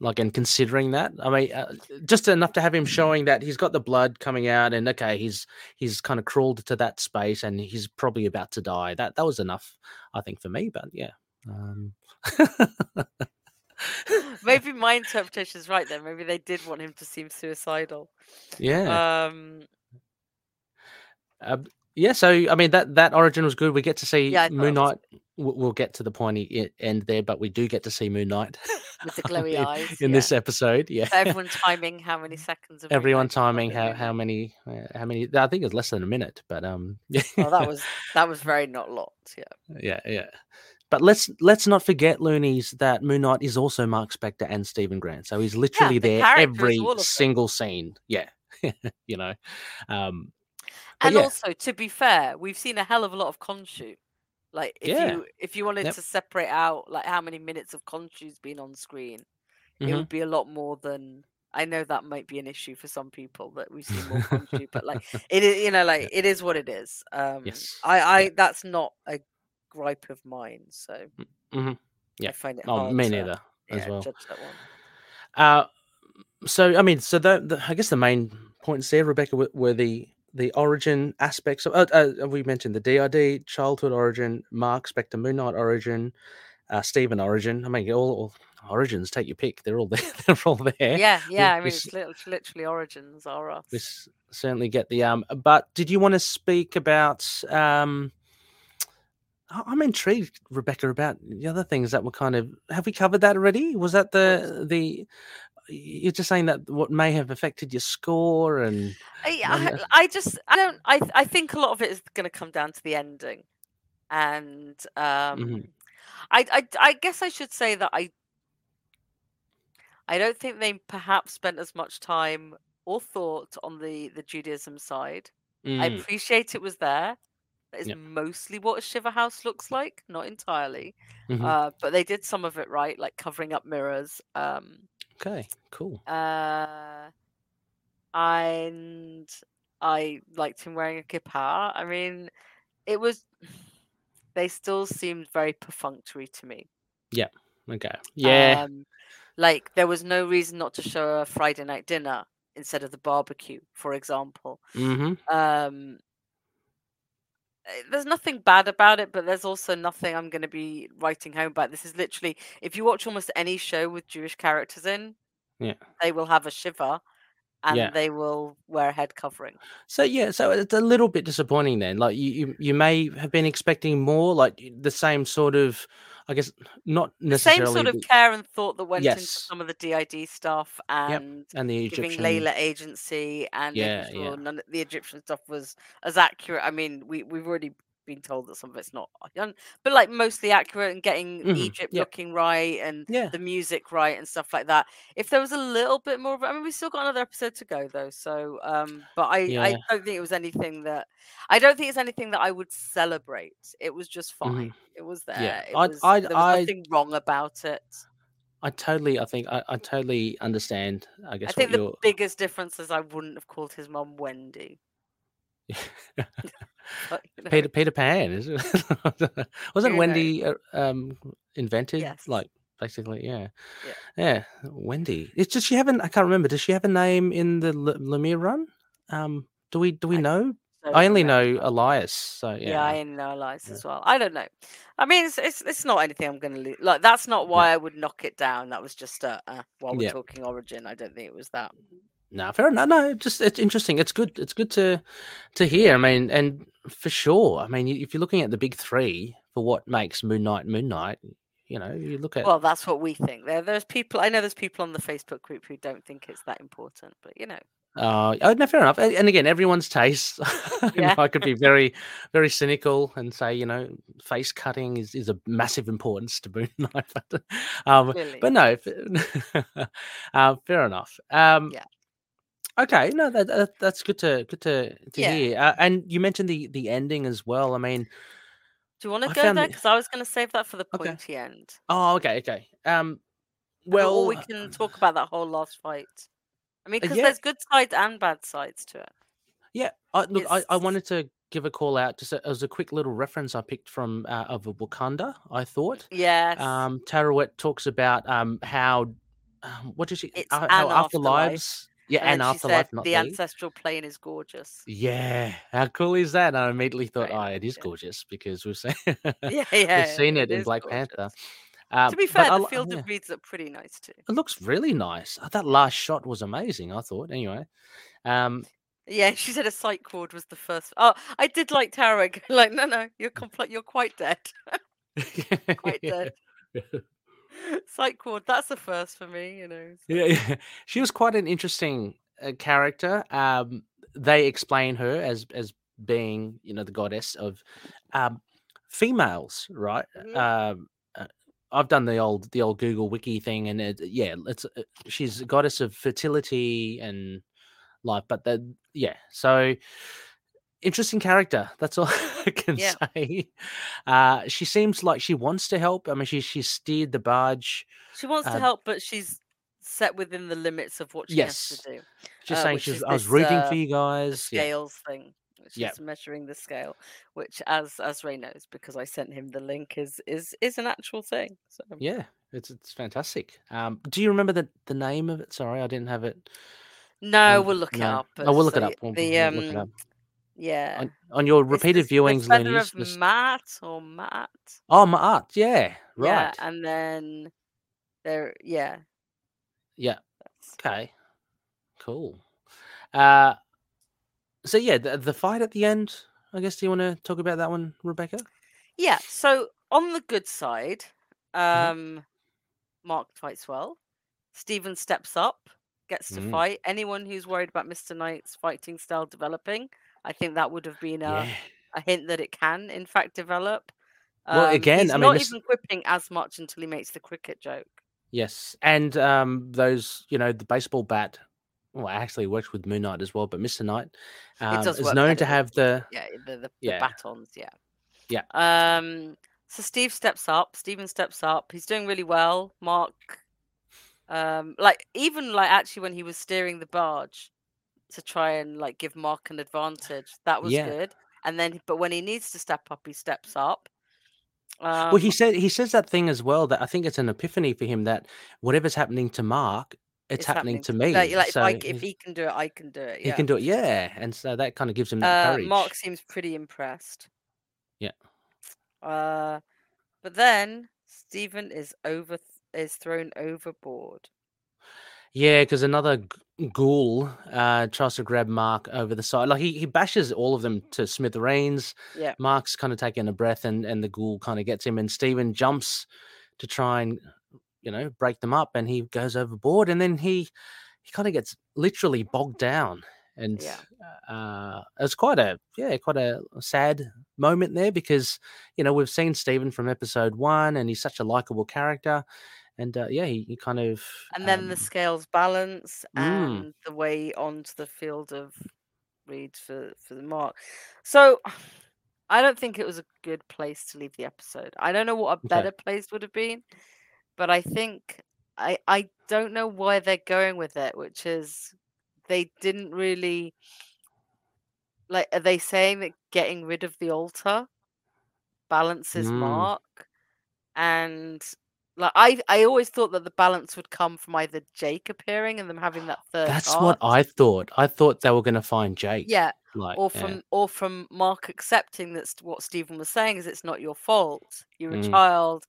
like and considering that. I mean, uh, just enough to have him showing that he's got the blood coming out, and okay, he's he's kind of crawled to that space, and he's probably about to die. That that was enough, I think, for me. But yeah. Um, Maybe my interpretation is right then. Maybe they did want him to seem suicidal. yeah, Um, uh, yeah. So I mean, that that origin was good. We get to see Yeah, Moon that was Knight. We'll we'll get to the pointy end there, but we do get to see Moon Knight with the glowy in, eyes. in yeah. this episode. Yeah, So everyone timing how many seconds of everyone Moon Knight they've got timing how how many uh, how many i think it's less than a minute but um yeah Oh, that was that was very not locked. Yeah. yeah yeah but let's let's not forget loonies that moon knight is also mark spector and stephen grant so he's literally the there every all of them. single scene yeah you know um And yeah also, to be fair, we've seen a hell of a lot of Khonshu. Like, if Yeah. you if you wanted Yep. to separate out like how many minutes of Khonshu's been on screen, it Mhm. would be a lot more than. I know that might be an issue for some people that we see more Khonshu, but like it is, you know, like it is what it is. Um, Yes. I, I Yeah. that's not a gripe of mine, so Mhm. Yeah. I find it oh hard me to, neither as yeah, well judge that one. Uh, so I mean, so the, the I guess the main points there, Rebecca, were, were the the origin aspects of. Uh, uh, we mentioned the DID childhood origin, Mark Spector, Moon Knight origin, uh, Stephen origin. I mean, all, all origins. Take your pick. They're all there. They're all there. Yeah, yeah. I we mean, s- it's lit- it's literally origins are us. We certainly get the um. But did you want to speak about um? I'm intrigued, Rebecca, about the other things that were kind of. Have we covered that already? Was that the the? You're just saying that what may have affected your score and I, I, I just I don't I I think a lot of it is going to come down to the ending, and um, Mhm. I, I I guess I should say that I I don't think they perhaps spent as much time or thought on the the Judaism side. I Mm, appreciate it was there. That is Yep. mostly what a Shiva House looks like, not entirely, mhm. uh, but they did some of it right, like covering up mirrors. Um, okay, cool. uh, and I liked him wearing a kippah. I mean, it was. They still seemed very perfunctory to me. Yeah. Okay, yeah, Um, like there was no reason not to show a Friday night dinner instead of the barbecue, for example. hmm Um, Eh, there's nothing bad about it, but there's also nothing I'm going to be writing home about. This is literally, if you watch almost any show with Jewish characters in, Yeah. they will have a shiva and Yeah. they will wear a head covering. So yeah, so it's a little bit disappointing then. Like you, you, you may have been expecting more, like the same sort of, I guess, not The same sort of care and thought that went into some of the DID stuff and and the giving Egyptian. Layla agency and Yeah, making yeah. none of the Egyptian stuff was as accurate. I mean, we we've already been told that some of it's not, but like mostly accurate and getting Mhm, Egypt yeah. looking right and Yeah. the music right and stuff like that. If there was a little bit more I mean, we still got another episode to go though. So, um, but I Yeah. I don't think it was anything that I don't think it's anything that I would celebrate. It was just fine. It was there. Yeah, It I'd- was, I'd- there was I- nothing wrong about it. I totally, I think, I, I totally understand. I guess I think what the you're. biggest difference is I wouldn't have called his mom Wendy. But, you know, Peter Pan is it? wasn't Wendy uh, um invented Yes. like basically yeah. Yeah. yeah Wendy it's does she have an I can't remember does she have a name in the L- Lemire run um do we do we I know I only know remember. Elias so yeah, Yeah, I only know Elias Yeah. as well. I don't know. I mean, it's it's, it's not anything I'm going to lose. Like that's not why I would knock it down. That was just uh, uh while we're talking Origin. I don't think it was that. No fair enough no just it's interesting it's good it's good to to hear I mean and for sure I mean if you're looking at the big three for what makes Moon Knight Moon Knight You know, you look at Well, that's what we think. There, there's people. I know there's people on the Facebook group who don't think it's that important, but you know, Uh, oh, no, fair enough. And again, everyone's taste. Yeah. I could be very, very cynical and say, you know, face cutting is, is a massive importance to Moon Knight. But, um, but no, uh, fair enough. Um, Yeah. Okay, no, that, that that's good to good to to Yeah. hear. Uh, and you mentioned the the ending as well. I mean, Do you want to I go there? Because I was going to save that for the Okay. pointy end. oh, okay, okay. Um, Well, or we can talk about that whole last fight. I mean, Uh, because yeah. there's good sides and bad sides to it. Yeah, I, look, I, I wanted to give a call out just as a quick little reference I picked from uh, of Wakanda. I thought Yes. um, Taweret talks about um, how um, what did she? It's uh, how afterlives, yeah, and and, she afterlife, said not the ancestral plane is gorgeous. Yeah, how cool is that? And I immediately thought, Very oh, it is yeah. gorgeous because we've seen Yeah, yeah. we've seen it, in Black gorgeous. Panther. Uh, To be fair, the li- field yeah. of reeds look pretty nice too. It looks really nice. Uh, That last shot was amazing. I thought, anyway. Um, Yeah, she said a sight cord was the first. Oh, I did like going, Like, no, no, you're complete. You're quite dead. Quite dead. sight cord. That's the first for me. You know. so- Yeah, yeah. she was quite an interesting uh, character. Um, they explain her as as being, you know, the goddess of um, females, right? Mhm. Um, uh, I've done the old the old Google Wiki thing, and it, yeah, it's uh, she's a goddess of fertility and life. But the yeah, so interesting character. That's all I can Yeah. say. Uh, she seems like she wants to help. I mean, she she steered the barge. She wants Uh, to help, but she's set within the limits of what she Yes. has to do. She's uh, saying she's. I was this, rooting uh, for you guys. Yeah. scales thing. Which Yeah. is measuring the scale, which, as as Ray knows, because I sent him the link, is is is an actual thing. So Yeah, it's it's fantastic. Um, do you remember the the name of it? Sorry, I didn't have it. no, Um, we'll look it no. up. Oh, we'll look it up. We'll, The we'll um, look it up. Yeah, On, on your repeated this- the viewings, feather of Ma'at or Ma'at. Oh, my art. Yeah, Yeah, right. and then there, yeah. Yeah. Okay. Cool. Uh, so yeah, the, the fight at the end. I guess. Do you want to talk about that one, Rebecca? Yeah. So on the good side, Mm-hmm. um, Mark fights well. Stephen steps up, gets to Mm. fight. Anyone who's worried about Mr. Knight's fighting style developing, I think that would have been a, yeah. a hint that it can, in fact, develop. Well, Um, again, he's I mean, not even quipping as much until he makes the cricket joke. Yes, and um, those you know the baseball bat. Well, actually worked with Moon Knight as well, but Mr. Knight um, is known better to have the Yeah, the the, Yeah. the batons. Yeah. Yeah. Um. So Steve steps up. Stephen steps up. He's doing really well. Mark, um, like even like actually when he was steering the barge to try and like give Mark an advantage, that was Yeah. good. And then, but when he needs to step up, he steps up. Um, well, he said he says that thing as well that I think it's an epiphany for him that whatever's happening to Mark, it's, happening, to me. Like, like, if, so I, if he can do it, I can do it. he can do it, yeah, and so that kind of gives him that Uh, courage. Mark seems pretty impressed. Yeah. Uh, but then Stephen is over is thrown overboard. Yeah, because another g- ghoul uh, tries to grab Mark over the side. Like he, he bashes all of them to smithereens. Yeah. Mark's kind of taking a breath, and and the ghoul kind of gets him, and Stephen jumps to try and you know break them up, and he goes overboard, and then he he kind of gets literally bogged down, and Yeah. uh, it's quite a yeah quite a sad moment there because you know we've seen Stephen from episode one, and he's such a likable character. And uh, yeah, he, he kind of And then the um, scales balance Mm. and the way onto the field of reeds for for the mark. So I don't think it was a good place to leave the episode. I don't know what a Okay. better place would have been, but I think I I don't know why they're going with it, which is they didn't really like are they saying that getting rid of the altar balances Mm. mark and like I I always thought that the balance would come from either Jake appearing and them having that third That's what I thought. I thought they were going to find Jake. yeah Like, or yeah. from or from Mark accepting that st- what Stephen was saying is it's not your fault. You're a Mm. child.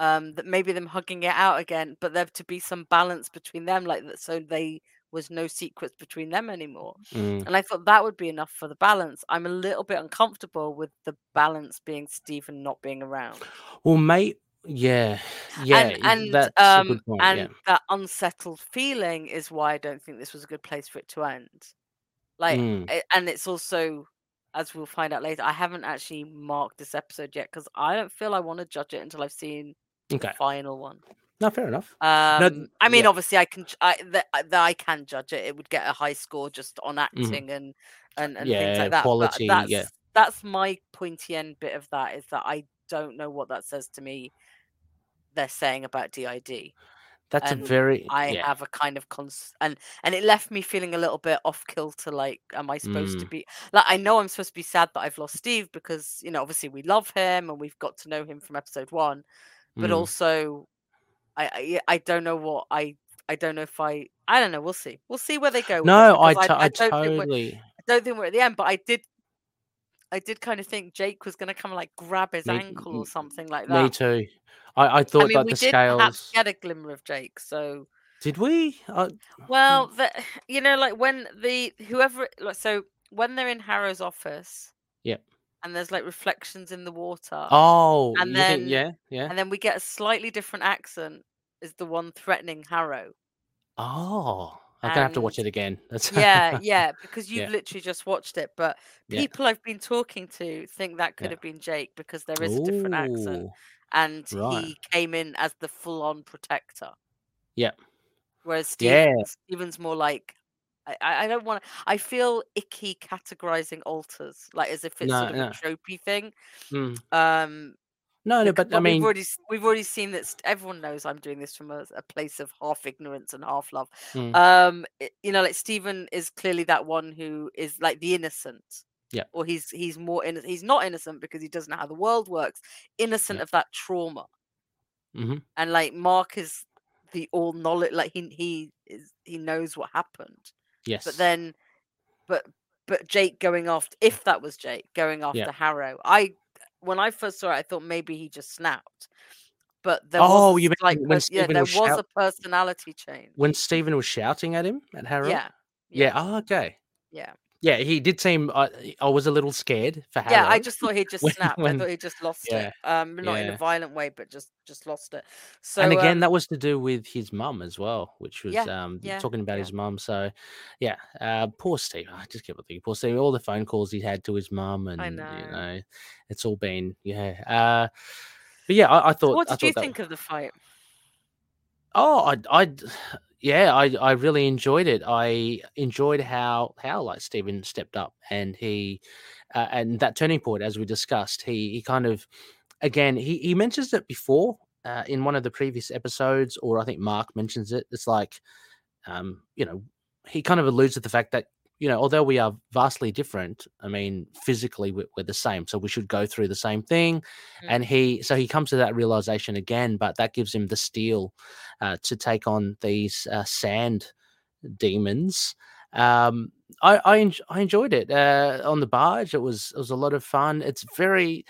Um, that maybe them hugging it out again, but there to be some balance between them, like that, so they was no secrets between them anymore. Mm. And I thought that would be enough for the balance. I'm a little bit uncomfortable with the balance being Stephen not being around. Well, mate, Yeah, yeah, and and um point. and Yeah. that unsettled feeling is why I don't think this was a good place for it to end. Like, Mm. and it's also, as we'll find out later, I haven't actually marked this episode yet because I don't feel I want to judge it until I've seen the final one. No, fair enough. Um, I mean, yeah. obviously, I can, I that, I can judge it. It would get a high score just on Mm-hmm. acting and and and things like that. quality, But that's yeah. that's my pointy end bit of that is that I don't know what that says to me. They're saying about DID. That's a very I yeah. have a kind of cons and and it left me feeling a little bit off kilter. Like, am I supposed to Mm. be like? I know I'm supposed to be sad that I've lost Steve because you know obviously we love him and we've got to know him from episode one, but Mm. also I I, I don't know what I I don't know if I I don't know. We'll see. We'll see where they go. No, I, I don't think we're, totally I don't think we're at the end, but I did. I did kind of think Jake was going to come and like grab his Me- ankle or something like that. me too. I, I thought I mean, that we the did perhaps scales. get a glimmer of Jake, so Did we? Uh, Well, the, you know, like when the whoever, like, so when they're in Harrow's office, Yep. and there's like reflections in the water, oh, and you think? then- Yeah, yeah. and then we get a slightly different accent, is the one threatening Harrow. Oh, I'm gonna have to watch it again. That's Yeah, yeah, because you've Yeah. literally just watched it, but Yeah. people I've been talking to think that could Yeah. have been Jake because there is a different accent, and right. he came in as the full-on protector. Yeah. Whereas Yeah. Stephen's, Stephen's more like I, I I don't want to. I feel icky categorizing alters, like as if it's No, sort of no. a tropey thing. Mm. Um, No, no, but I mean, we've already we've already seen that everyone knows I'm doing this from a, a place of half ignorance and half love. Mm. Um, it- you know, like Stephen is clearly that one who is like the innocent. Yeah. Or he's he's more in, He's not innocent because he doesn't know how the world works. Innocent Yeah. of that trauma. Mm-hmm. And like Mark is the all knowledge. Like he he is he knows what happened. yes, But then, but but Jake going after if that was Jake going after Harrow, I when I first saw it, I thought maybe he just snapped. But there Oh, was you mean like when yeah, there was shout- a personality change. when Stephen was shouting at him at Harrow. yeah, Yeah. Oh, okay. yeah, Yeah, he did seem. I, I was a little scared for Harrow. yeah. I just thought he just snapped. when- I thought he just lost yeah, it. Um, not in a violent way, but just just lost it. So and again, um, that was to do with his mum as well, which was Yeah, um, yeah, talking about yeah. his mum. So, yeah, uh, poor Steve. I just kept thinking, poor Steve. All the phone calls he had to his mum, and I you know. know, it's all been yeah. Uh, but yeah, I, I thought. what did you thought that- think of the fight? Oh, I, I, yeah, I, I really enjoyed it. I enjoyed how, how like Stephen stepped up and he, uh, and that turning point, as we discussed, he, he kind of, again, he, he mentions it before uh, in one of the previous episodes, or I think Mark mentions it. It's like, um, you know, he kind of alludes to the fact that, you know, although we are vastly different, I mean, physically we're, we're the same, so we should go through the same thing. Mm. And he, so he comes to that realization again, but that gives him the steel uh, to take on these uh, sand demons. Um, I I, en- I enjoyed it uh, on the barge. It was it was a lot of fun. It's very.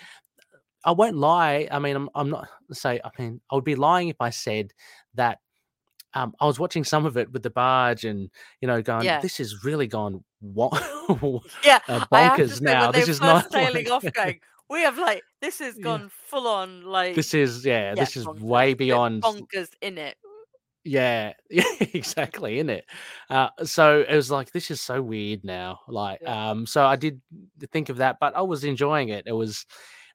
I won't lie. I mean, I'm I'm not say. I mean, I would be lying if I said that. Um, I was watching some of it with the barge, and you know, going, Yeah. "This has really gone wa- Yeah, uh, I have to bonkers now. This is not tailing like- off, going, we have like this has Yeah. gone full on like This is yeah. yeah, this is bonkers, way beyond bonkers in it. Yeah, yeah, exactly, in it. Uh, so it was like this is so weird now. Like, Yeah. um, so I did think of that, but I was enjoying it. It was,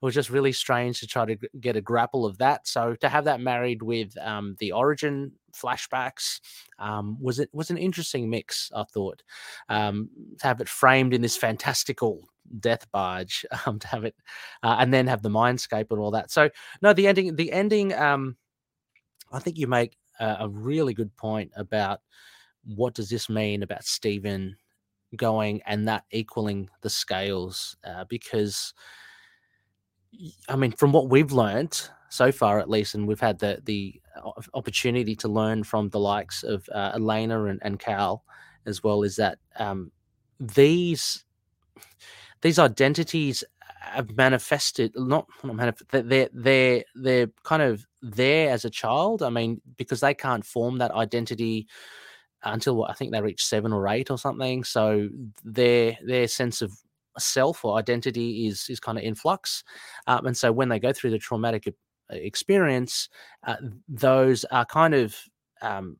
it was just really strange to try to get a grapple of that. So to have that married with um the origin flashbacks, um, was it was an interesting mix. I thought, um, to have it framed in this fantastical death barge, um, to have it, uh, and then have the mindscape and all that. So no, the ending, the ending, um. I think you make a, a really good point about what does this mean about Stephen going and that equaling the scales uh, because i mean from what we've learnt so far at least and we've had the the opportunity to learn from the likes of uh, Elena and, and Cal as well is that um, these these identities have manifested not not manifest they're they're they're kind of there as a child i mean because they can't form that identity until what, i think they reach seven or eight or something so their their sense of self or identity is is kind of in flux um, and so when they go through the traumatic experience, uh, those are kind of um,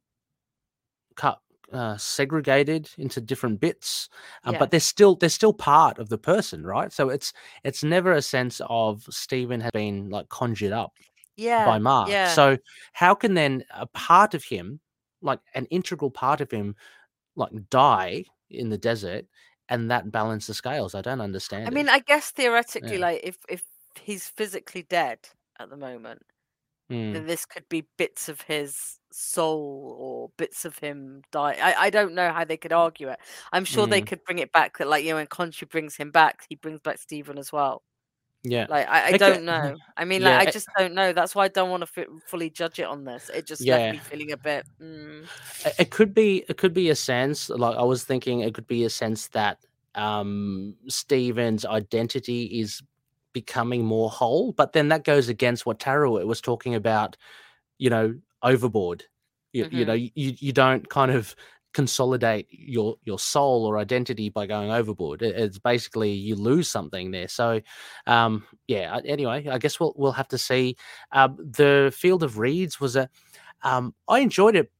cut uh, segregated into different bits, uh, Yeah. but they're still they're still part of the person, right? So it's it's never a sense of Stephen has been like conjured up Yeah. by Mark. yeah. So how can then a part of him, like an integral part of him, like die in the desert and that balance the scales? I don't understand. I it. mean, I guess theoretically, Yeah. like if if he's physically dead at the moment, Mm, then this could be bits of his soul or bits of him die. I, I don't know how they could argue it. I'm sure they Mm. could bring it back that, like, you know, when Khonshu brings him back, he brings back Stephen as well. yeah. Like, I, I don't know. I mean, Yeah, like, I just don't know. That's why I don't want to fully judge it on this. It just Yeah. left me feeling a bit. Mm, it- it could be it could be a sense like i was thinking it could be a sense that um stephen's identity is becoming more whole but then that goes against what Taro was talking about you know overboard. You, you Mhm. know you you don't kind of consolidate your your soul or identity by going overboard. It- it's basically you lose something there. So um yeah anyway i guess we'll we'll have to see. Um the field of reeds was a um i enjoyed it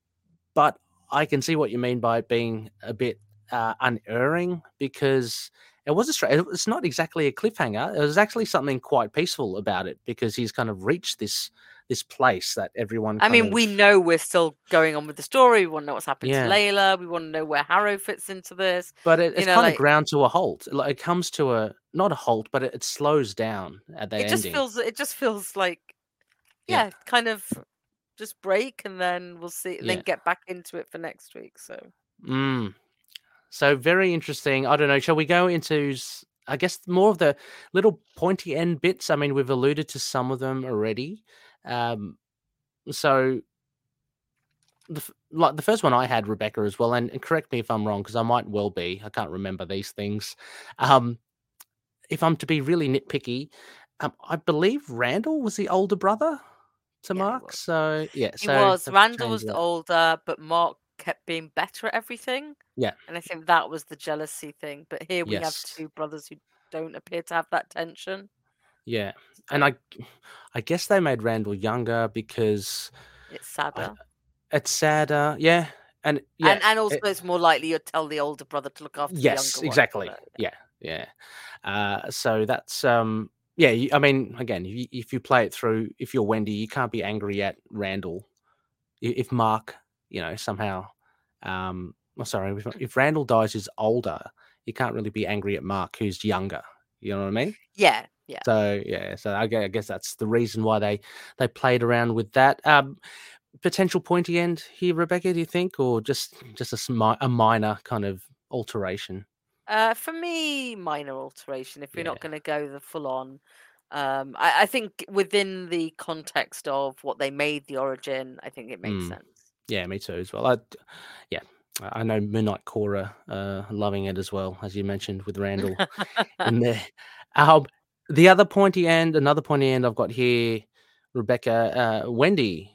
but I can see what you mean by it being a bit uh, unerring because it was a straight. It's not exactly a cliffhanger. It was actually something quite peaceful about it because he's kind of reached this this place that everyone. I mean, of- we know we're still going on with the story. We want to know what's happened Yeah. to Layla. We want to know where Harrow fits into this. but it, it's know, kind like- of ground to a halt. Like it comes to a not a halt, but it, it slows down at the it ending. just feels it just feels like Yeah. yeah, kind of just break and then we'll see Yeah. then get back into it for next week so Mm. So very interesting. I don't know. Shall we go into, I guess, more of the little pointy end bits? I mean, we've alluded to some of them already. Um, so, the, like the first one I had Rebecca as well, and, and correct me if I'm wrong because I might well be. I can't remember these things. Um, if I'm to be really nitpicky, um, I believe Randall was the older brother to Yeah, Mark. So yeah, he so was randall was the older but mark kept being better at everything Yeah. and i think that was the jealousy thing but here we have two brothers who don't appear to have that tension Yeah, and I, I guess they made Randall younger because it's sadder it's sadder. Yeah, and yeah, and and also it- it's more likely you'd tell the older brother to look after the yes, younger one, exactly. so, Yeah, yeah. Uh, so that's um, yeah. I mean, again, if you, play it through, if you're Wendy, you can't be angry at Randall. If Mark, you know, somehow, um, oh, sorry, if, if Randall dies is older, you can't really be angry at Mark who's younger. You know what I mean? yeah yeah So yeah, so I gue- I guess that's the reason why they they played around with that. Um, potential pointy end here, Rebecca? Do you think, or just just a smi- a minor kind of alteration? Uh, for me, minor alteration. If you're Yeah. not going to go the full on, um, I, I think within the context of what they made the origin, I think it makes Mm. sense. Yeah, me too as well. I, yeah, I know Moon Knight Core uh, loving it as well, as you mentioned with Randall in there. Um, the other pointy end, another pointy end I've got here, Rebecca, uh, Wendy,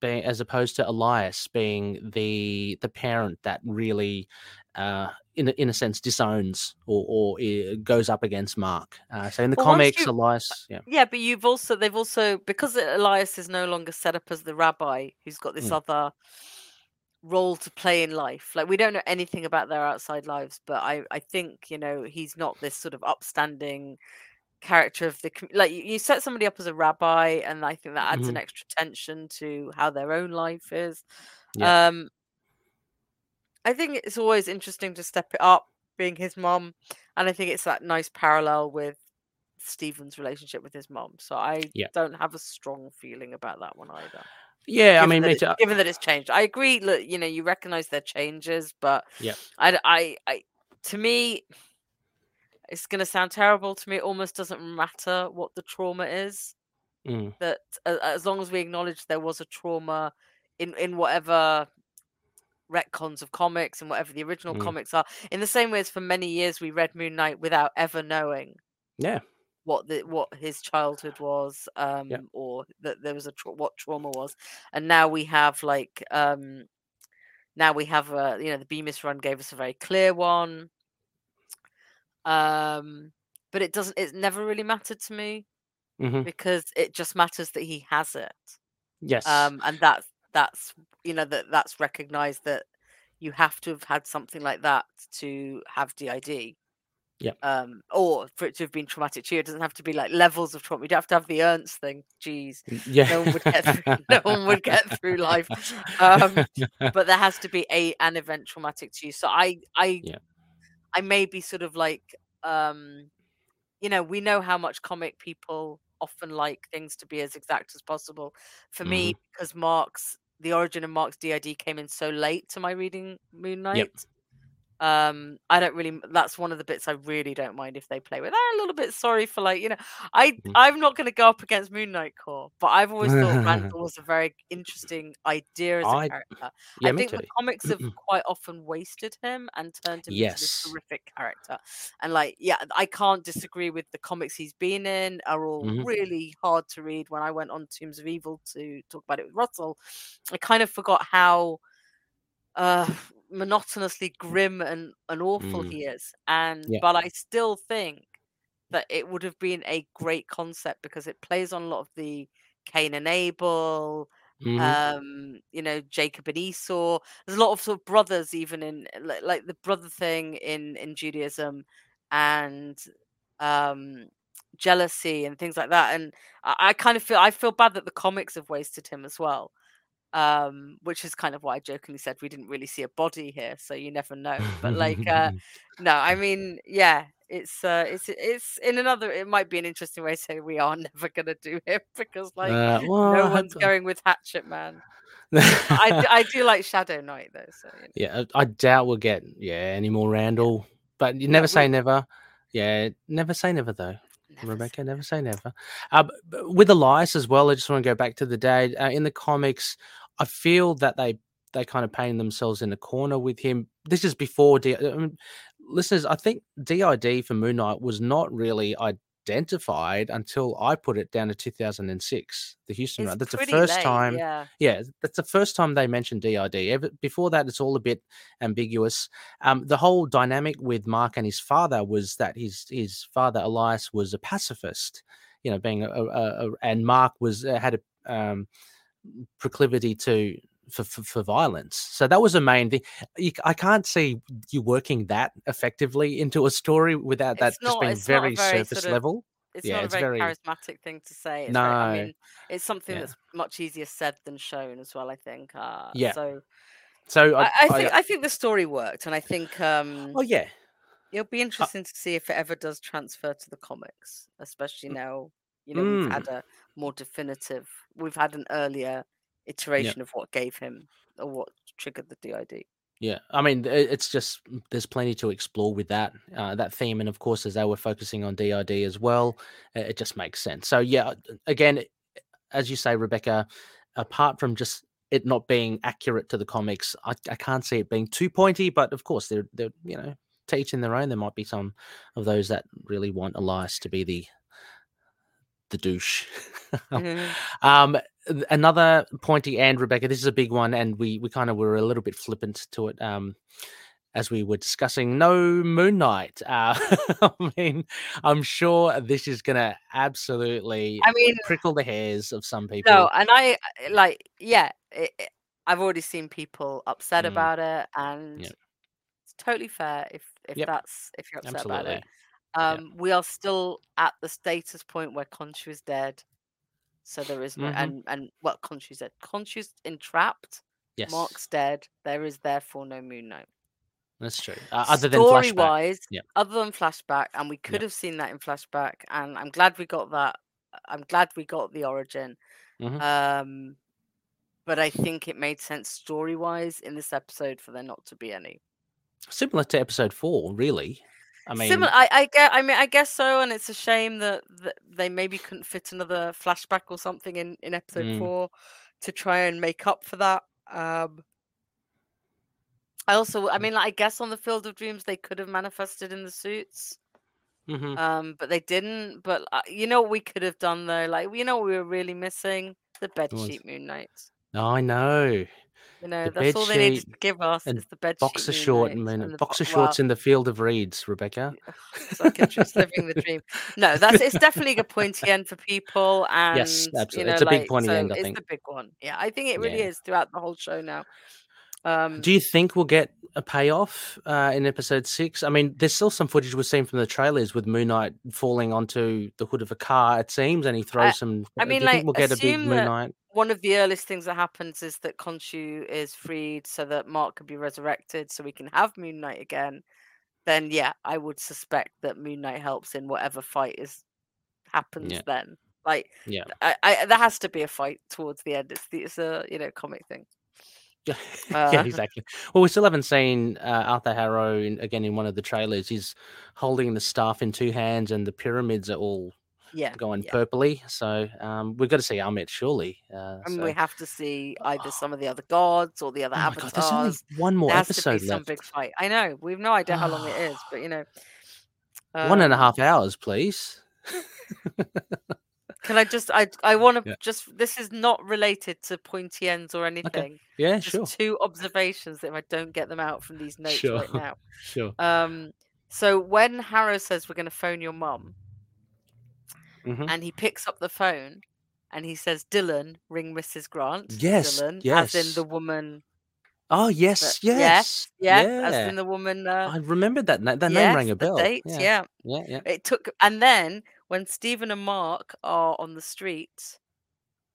being as opposed to Elias being the the parent that really, uh, in a, in a sense, disowns or or uh, goes up against Mark. Uh, so in the Well, comics, you- Elias, yeah, yeah, but you've also they've also because Elias is no longer set up as the rabbi who's got this Mm. other role to play in life. Like we don't know anything about their outside lives, but I I think you know he's not this sort of upstanding character of the like you, set somebody up as a rabbi and i think that adds an Mhm. extra tension to how their own life is Yeah. um i think it's always interesting to step it up being his mom and i think it's that nice parallel with stephen's relationship with his mom so i Yeah. don't have a strong feeling about that one either yeah. I mean, that it- given that it's changed i agree look you know you recognize their changes but Yeah. I, I, to me it's going to sound terrible to me it almost doesn't matter what the trauma is Mm, that as long as we acknowledge there was a trauma in in whatever retcons of comics and whatever the original Mm. comics are in the same way as for many years we read moon knight without ever knowing yeah, what the what his childhood was um or that there was a tra- what trauma was and now we have like um now we have a you know the bemis run gave us a very clear one um but it doesn't it never really mattered to me Mhm. because it just matters that he has it. Yes. Um, and that's that's you know that that's recognized that you have to have had something like that to have DID. Yeah. Um, or for it to have been traumatic to you, it doesn't have to be like levels of trauma. You don't have to have the Ernst thing. Jeez, yeah. no one would get through. no one would get through life. Um, but there has to be a an event traumatic to you. So I I Yeah. I may be sort of like um you know, we know how much comic people often like things to be as exact as possible. For me, Mm-hmm. because Mark's the origin of Mark's DID came in so late to my reading Moon Knight. Um, I don't really. That's one of the bits I really don't mind if they play with. I'm a little bit sorry for like you know. I Mm. I'm not going to go up against Moon Knight Core, but I've always thought Randall was a very interesting idea as a I- character. yeah, I think too. the comics have quite often wasted him and turned him into this Yes. terrific character. And like, yeah, I can't disagree with the comics he's been in are all Mhm. really hard to read. When I went on Tombs of Evil to talk about it with Russell, I kind of forgot how uh monotonously grim and, and awful Mm. he is. And Yeah. but I still think that it would have been a great concept because it plays on a lot of the Cain and Abel, Mhm. um you know jacob and esau there's a lot of sort of brothers even in like, like the brother thing in in judaism and um jealousy and things like that and I, I kind of feel i feel bad that the comics have wasted him as well um which is kind of why i jokingly said we didn't really see a body here so you never know but like uh no i mean yeah it's uh it's it's in another it might be an interesting way to say we are never gonna do him because like Uh, well, no one's going with Hatchet Man. I, I do like Shadow Knight though, so you know. yeah, I I doubt we'll get yeah any more Randall, but you never we- say never. Yeah, never say never though. Never Rebecca, never say never. Uh, with Elias as well, I just want to go back to the day Uh, in the comics, I feel that they they kind of painted themselves in a corner with him. This is before D- I mean, listeners. I think DID for Moon Knight was not really identified until I put it down to 2006. The Huston It's run. That's the first late, time. Yeah, Yeah, that's the first time they mentioned DID. Ever, before that, it's all a bit ambiguous. Um, the whole dynamic with Mark and his father was that his his father Elias was a pacifist, you know, being a, a, a and Mark was uh, had a um, proclivity to for, for for violence. So that was the main thing. You, I can't see you working that effectively into a story without that It's just not- being a very, very surface sort of- level. it's Yeah, not it's a very, very- charismatic thing to say. It's very, I mean, it's something Yeah. that's much easier said than shown as well. I think. Uh, Yeah. So So I, I think I think the story worked, and I think um, oh yeah, it'll be interesting to see if it ever does transfer to the comics, especially now. You know, Mm. we've had a more definitive. We've had an earlier iteration of what gave him or what triggered the DID. Yeah, I mean, it's just mm, there's plenty to explore with that uh, that theme, and of course, as they were focusing on DID as well, uh, it just makes sense. So yeah, again, as you say, Rebecca, apart from just it not being accurate to the comics, I, I can't see it being too pointy. But of course, they're they're you know teaching their own. There might be some of those that really want Elias to be the the douche. Mhm. Um, another pointy and Rebecca, this is a big one, and we we kind of were a little bit flippant to it. Um, as we were discussing, no Moon Knight. Uh, I mean, I'm sure this is gonna absolutely I mean, prickle the hairs of some people. no, and I I- like, yeah, it, it- I've already seen people upset Mm. about it, and Yep. it's totally fair if if Yep. that's if you're upset about it. Um, we are still at the status point where Khonshu is dead, so there is no Mhm. and and well, Khonshu's dead. Khonshu's entrapped. Yes, Mark's dead. There is therefore no Moon Knight. that's true. Uh, other than story flashback, wise, Yep. other than flashback, and we could have seen that in flashback, and I'm glad we got that. I'm glad we got the origin. Mhm. Um, but I think it made sense story wise in this episode for there not to be any. similar to episode four, really. I mean, Similar, I, I get. I mean, I guess so, and it's a shame that, that they maybe couldn't fit another flashback or something in in episode Mm. four to try and make up for that. Um, I also, I mean, like, I guess on the Field of Dreams they could have manifested in the suits, mhm. um, but they didn't. But uh, you know what we could have done though, like you know what we were really missing the bed sheet Moon Knights. I know. You know, The that's all they bedsheet to give us and is the bed boxer sheet short and boxer bo- shorts well, in the field of reeds, Rebecca. it's like just living the dream. No, that's it's definitely a pointy end for people, Yes, and you absolutely. know, It's a big pointy so end, I it's think. the big one. Yeah, I think it really Yeah. is throughout the whole show now. Um, Do you think we'll get a payoff uh, in episode six? I mean, there's still some footage we've seen from the trailers with Moon Knight falling onto the hood of a car, it seems, and he throws some. I mean, do you think like, we'll get a big Moon Knight? One of the earliest things that happens is that Khonshu is freed so that Mark can be resurrected so we can have Moon Knight again. Then yeah, I would suspect that Moon Knight helps in whatever fight is happens Yeah. then. Like Yeah. I, I there has to be a fight towards the end. It's the it's a you know comic thing. yeah, Uh, exactly. Well, we still haven't seen uh, Arthur Harrow in, again in one of the trailers. He's holding the staff in two hands, and the pyramids are all Yeah. going yeah. purpley. So um, we've got to see Ammit surely. Uh, And so- we have to see either some of the other gods or the other oh my god, there's only one more There has to episode be some big fight. I know. We've no idea how long it is, but you know. One and a um, half hours, please. Can I just I I want to Yeah. just this is not related to pointy ends or anything. Yeah, Just sure, two observations that if I don't get them out from these notes Sure. right now. sure. Um so when Harrow says we're going to phone your mum Mhm. and he picks up the phone and he says Dylan ring Mrs Grant. Yes, Dylan as in the woman Oh yes, that- yeah, yes, yeah, as in the woman uh, I remembered that. That yes, name rang a bell. date, yeah, yeah. yeah, yeah. It took and then when Stephen and Mark are on the street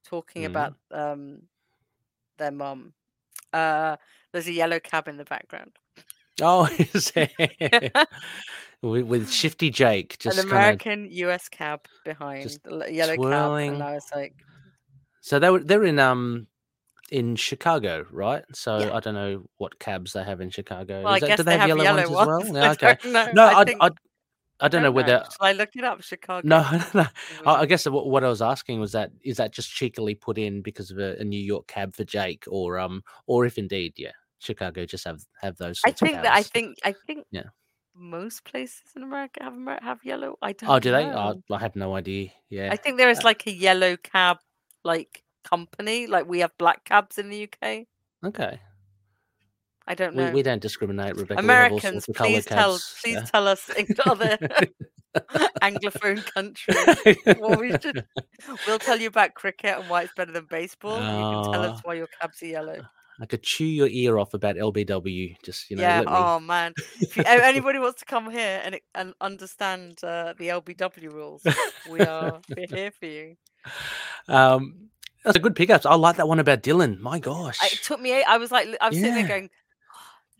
talking Mhm. about um their mum, uh there's a yellow cab in the background. Oh, is it? with, with Shifty Jake just An. American US cab behind yellow twirling. cab and I was like So they were they're in um in Chicago, right? So Yeah. I don't know what cabs they have in Chicago. well, I guess do they, they have have yellow, yellow ones, as well? I Yeah, okay. don't know. No, I, I, think, I, I don't know whether. Shall I look it up? Chicago. No, no. I, I guess what, what I was asking was that is that just cheekily put in because of a, a New York cab for Jake, or um, or if indeed, yeah, Chicago just have have those. I think that I think I think Yeah. Most places in America have have yellow. I don't Oh, do they? know. Oh, I have no idea. Yeah. I think there is Uh, like a yellow cab like company, like we have black cabs in the UK. okay. I don't know. we don't discriminate, Rebecca. We Americans, please tell cabs, please yeah. tell us in other anglophone countries what we should. We'll tell you about cricket and why it's better than baseball. and you can tell us Oh. why your cabs are yellow. I could chew your ear off about LBW. Just you know, yeah. let me. Oh man. If you, anybody wants to come here and and understand uh, the LBW rules, we are we're here for you. Um, that's a good pickup. I like that one about Dylan. My gosh. It took me. I was like, I was sitting there going.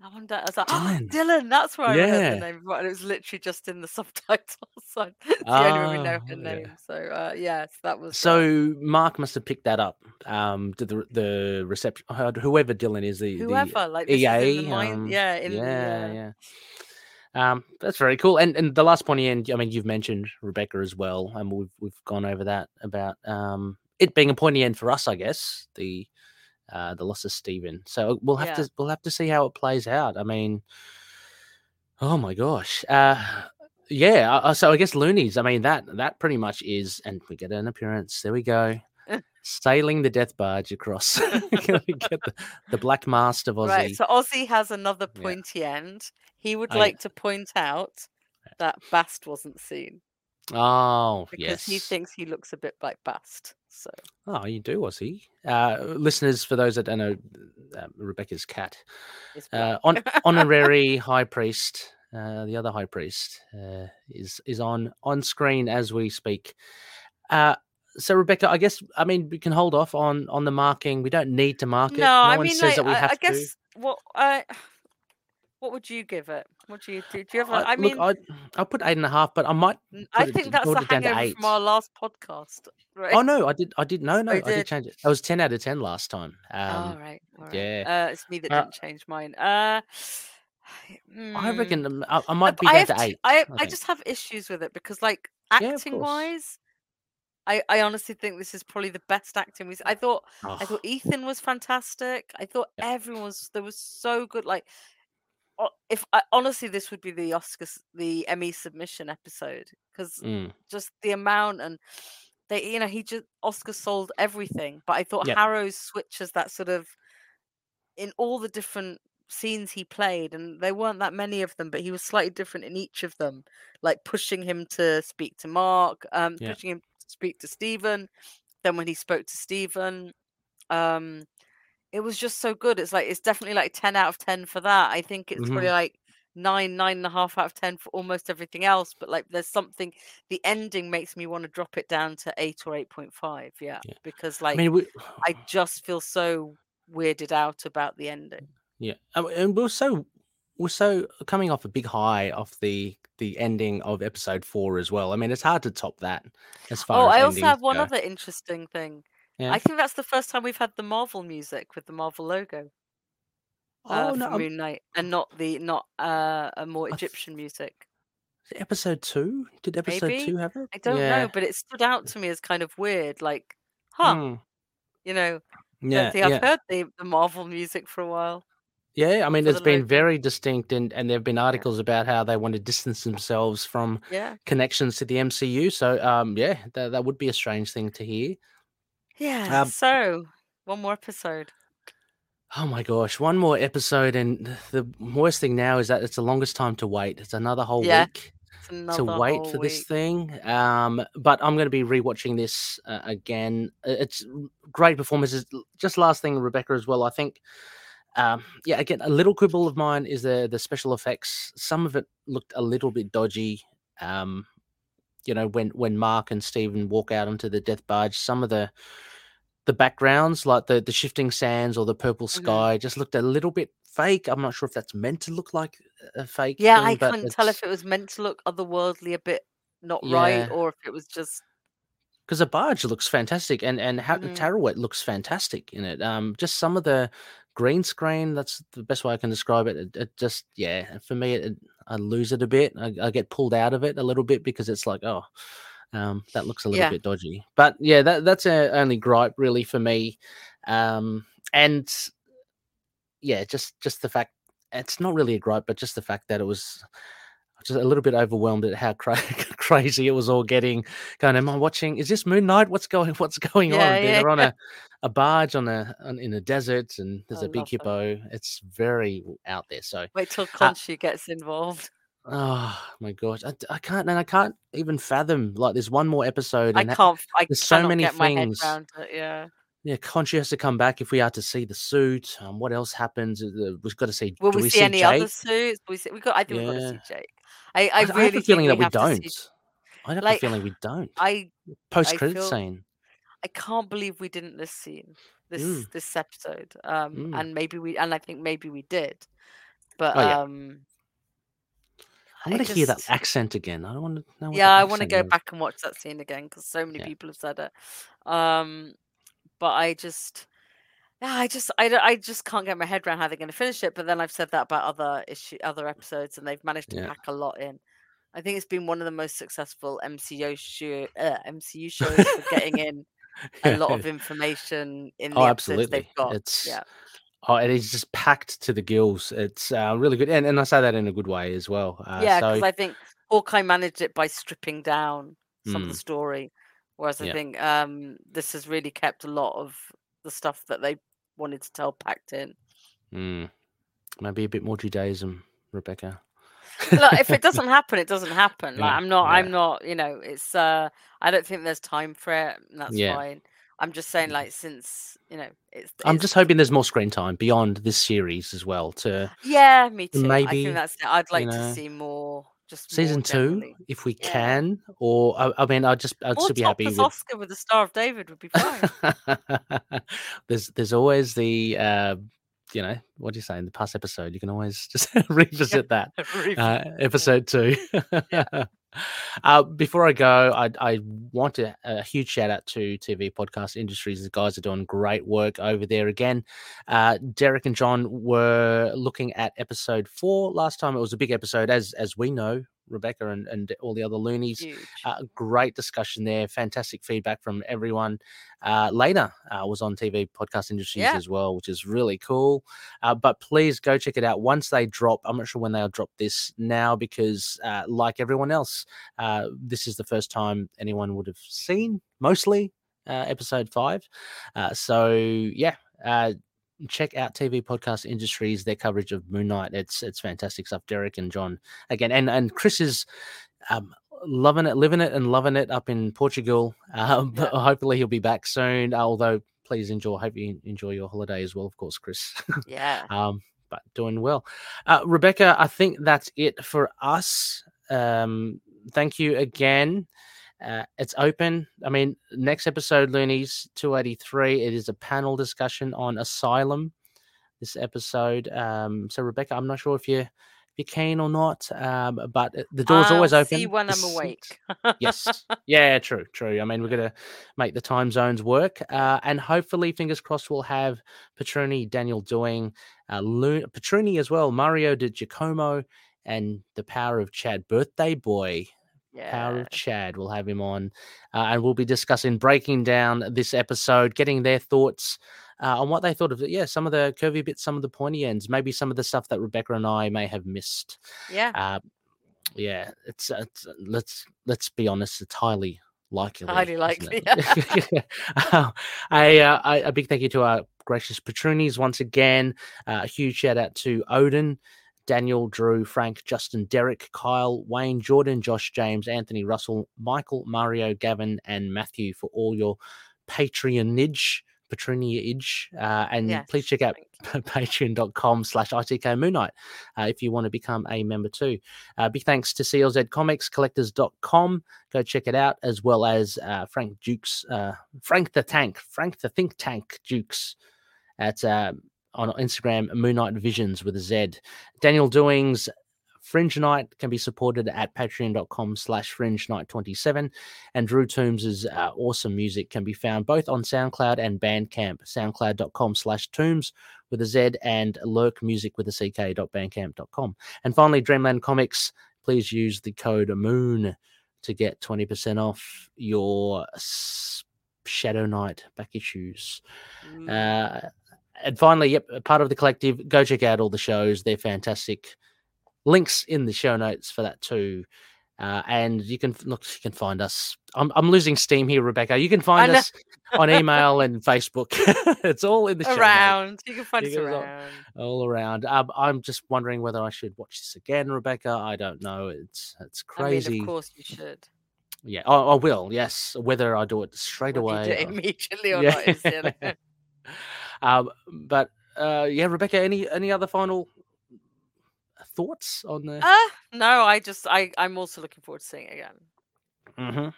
"Oh, I wonder. I was like, Dylan. Dylan. Dylan. That's where I heard the name. Right, and it was literally just in the subtitles. So it's the only way we know her yeah. name. So uh, yes, that was. uh, So Mark must have picked that up. Um, to the the reception, uh, whoever Dylan is, the whoever, like the in EA. the mind. um, yeah, in yeah, the. Uh, yeah. Um, that's very cool. And and the last pointy end. I mean, you've mentioned Rebecca as well, and we've we've gone over that about um it being a pointy end for us, I guess. The uh the loss of Stephen. So we'll have Yeah. to we'll have to see how it plays out. I mean, oh my gosh. Uh yeah, uh, so I guess Loonies. I mean that that pretty much is, and we get an appearance. There we go, sailing the death barge across. we get the, the black mast of Aussie. Right. So Aussie has another Yeah. pointy end. He would Oh, yeah. like to point out that Bast wasn't seen oh because yes, he thinks he looks a bit like Bast. So Oh, you do, Aussie. Uh, listeners, for those that don't know, uh, Rebecca's cat, uh, on, honorary high priest, uh, the other high priest, uh, is is on on screen as we speak. Uh, so, Rebecca, I guess I mean we can hold off on on the marking. We don't need to mark it. No, I one mean, says like, that we I, have I to. guess what I. What would you give it? What do you do? Do you ever? I, I, mean, look, I I'll put eight and a half, but I might. I it- think that's it down to hangover from our last podcast, right? Oh no, I did. I did. No, no, you I did did? change it. I was ten out of ten last time. all Um, right, all right. yeah. Uh, it's me that Uh, didn't change mine. Uh, I mm, reckon um, I, I might I- be I down to eight. I I I just have issues with it because, like, acting course. wise, I I honestly think this is probably the best acting we. I thought I Oh, thought Ethan was fantastic. I thought Yeah. everyone was there was so good. Like, if I honestly, this would be the Oscars, the Emmy submission episode because mm, just the amount and they, you know, he just Oscar sold everything. But I thought Yeah. Harrow's switch as that sort of in all the different scenes he played, and there weren't that many of them, but he was slightly different in each of them, like pushing him to speak to Mark, um, Yeah. pushing him to speak to Stephen. Then when he spoke to Stephen, um, it was just so good. It's like it's definitely like ten out of ten for that. I think it's probably Mhm. like nine, nine and a half out of ten for almost everything else. But like, there's something. The ending makes me want to drop it down to eight or eight point five. Yeah, Yeah. because I like mean, we, I just feel so weirded out about the ending. yeah, and and we're so we're so coming off a big high off the the ending of episode four as well. I mean, it's hard to top that as far Oh, as I also have one go. other interesting thing. Yeah. I think that's the first time we've had the Marvel music with the Marvel logo uh, oh no, for um, Moon Knight, and not the not uh, a more I th- Egyptian music. episode two. Did episode Maybe two have it? I don't yeah. know, but it stood out to me as kind of weird. Like, huh? Mm. You know, Yeah. I've Yeah. heard the, the Marvel music for a while. Yeah. I mean, it's been very distinct, and and there have been Yeah, articles about how they want to distance themselves from yeah, connections to the MCU. So, um, yeah, that that would be a strange thing to hear. Yeah. Um, So one more episode. Oh my gosh, one more episode, and the worst thing now is that it's the longest time to wait. It's another whole Yeah, week it's to wait for this thing. Um, but I'm going to be rewatching this uh, again. It's great performances. Just last thing, Rebecca, as well. I think, um, yeah, again, a little quibble of mine is the the special effects. Some of it looked a little bit dodgy. Um, you know, when when Mark and Stephen walk out onto the death barge, some of the the backgrounds, like the the shifting sands or the purple hmm sky, just looked a little bit fake. I'm not sure if that's meant to look like a fake Yeah, I thing, but couldn't tell if it was meant to look otherworldly, a bit not right, or if it was just. because the barge looks fantastic, and and how hmm Taweret looks fantastic in it. Um, just some of the green screen. That's the best way I can describe it. It, it just yeah, for me, it, I lose it a bit. I, I get pulled out of it a little bit because it's like oh. Um, that looks a little Yeah, bit dodgy, but yeah, that that's a only gripe really for me. Um, and yeah, just just the fact it's not really a gripe, but just the fact that it was just a little bit overwhelmed at how cra- crazy it was all getting. Going, am I watching? Is this Moon Knight? What's going? What's going on? yeah, They're, yeah, they're on a a barge on a on, in a desert, and there's a big hippo. It's very out there. So, Wait till uh, gets involved. oh my gosh, I, I can't, and I can't even fathom. Like, there's one more episode, I and ha- can't. I there's so many get my head things. around it. Yeah. Yeah, Khonshu has to come back if we are to see the suit. Um, what else happens? We've got to see. Will we we see see any other suits? We see. We got. I think we've got to see Jake. I. I I, I have a feeling that we we to see. I have a Like, feeling we don't. I. post credit scene. I can't believe we didn't this scene. This Mm, this episode. Um. mm. And maybe we. And I think maybe we did. But Oh yeah, um. I want to hear that accent again. I don't want to know what Yeah, I want to go is. back and watch that scene again because so many Yeah, people have said it. Um. But I just. Yeah, I just I, I just can't get my head around how they're going to finish it. But then I've said that about other issue, other episodes, and they've managed to yeah. pack a lot in. I think it's been one of the most successful MCU show, uh, MCU shows for getting in a lot of information in oh, the episodes they've got. It's Yeah, oh, it is just packed to the gills. It's uh, really good, and and I say that in a good way as well. Uh, yeah, because so, I think Hawkeye managed it by stripping down some of the mm, story, whereas I yeah, think um, this has really kept a lot of the stuff that they wanted to tell packed in. mm, maybe a bit more Judaism, Rebecca. Look, if it doesn't happen, it doesn't happen. Like yeah, I'm not, I'm not, you know, it's uh I don't think there's time for it, and that's yeah. fine. I'm just saying, like, since you know, it's I'm just hoping there's more screen time beyond this series as well to yeah, me to too. I think maybe that's it. I'd you like to see more, just more season two generally. if we Yeah. can, or I, I mean, I'd just I'd Or still be happy with. Oscar with the Star of David would be fine. there's there's always the uh, you know what do you say in the past episode? You can always just revisit that Revisit uh, episode two. Yeah. uh, before I go, I, I want to, a huge shout out to TV podcast industries. The guys are doing great work over there again. Uh, Derek and John were looking at episode four last time. It was a big episode, as as we know. Rebecca and, and all the other loonies. Uh, great discussion there. Fantastic feedback from everyone. Uh, Lena uh, was on TV Podcast Industries Yeah. as well, which is really cool. Uh, but please go check it out once they drop. I'm not sure when they'll drop this now because, uh, like everyone else, uh, this is the first time anyone would have seen mostly uh, episode five. Uh, so, yeah. Check out TV Podcast Industries, their coverage of Moon Knight. It's it's fantastic stuff. Derek and John again, and and Chris is um, loving it, living it, and loving it up in Portugal. Um, Yeah. Hopefully, he'll be back soon. Although, please enjoy. Hope you enjoy your holiday as well, of course, Chris. Yeah. um, but doing well. Uh, Rebecca, I think that's it for us. Um, thank you again. Uh, it's open. I mean, next episode, Loonies 283, it is a panel discussion on asylum. This episode. Um, so, Rebecca, I'm not sure if you're, if you're keen or not, um, but the door's always I'll open. See when I'm awake. yes. Yeah, true, true. I mean, we're going to make the time zones work. Uh, and hopefully, fingers crossed, we'll have Petroni, Daniel Doing, uh, Lu- Petroni as well, Mario de Giacomo, and the power of Chad, birthday boy. Power of Chad. We'll have him on, uh, and we'll be discussing breaking down this episode, getting their thoughts uh, on what they thought of it. Yeah, some of the curvy bits, some of the pointy ends, maybe some of the stuff that Rebecca and I may have missed. Yeah. Uh, yeah, it's, it's let's let's be honest, it's highly likely. Highly likely, it? Uh, a, uh, a a big thank you to our gracious patroonies once again. Uh, a huge shout out to Odin. Daniel, Drew, Frank, Justin, Derek, Kyle, Wayne, Jordan, Josh, James, Anthony, Russell, Michael, Mario, Gavin, and Matthew for all your patronage, patronage. Uh, and Yes, please check out patreon.com slash ITK Moon Knight uh, if you want to become a member too. Uh, big thanks to CLZ Comics, collectors.com. Go check it out, as well as uh, Frank Dukes, uh, Frank the Tank, Frank the Think Tank Dukes at uh, on Instagram, Moon Knight Visions with a Z. Daniel Doings, Fringe Night can be supported at patreon.com slash fringe night 27 and Drew Toombs' uh, awesome music can be found both on SoundCloud and Bandcamp, soundcloud.com slash tombs with a Z and lurk music with a ck.bandcamp.com. And finally, Dreamland Comics, please use the code MOON to get 20% off your Shadow Knight back issues. Mm. Uh, and finally, yep, part of the collective. Go check out all the shows; they're fantastic. Links in the show notes for that too. Uh, and you can look, you can find us. I'm, I'm losing steam here, Rebecca. You can find us on email and Facebook. it's all in the show notes, around. You can find You us around. all around. Um, I'm just wondering whether I should watch this again, Rebecca. I don't know. It's it's I mean, crazy. of course you should. Yeah, I, I will. Yes, whether I do it straight Whether you do away. or- immediately or not. Is the other- um, but uh, yeah, Rebecca, any any other final thoughts on the? Ah, no, I just I I'm also looking forward to seeing it again. hmm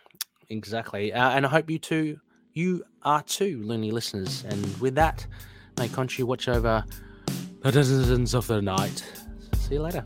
Exactly, uh, and I hope you too, you are too, loony listeners. And with that, may Khonshu watch over the dozens of the night. See you later.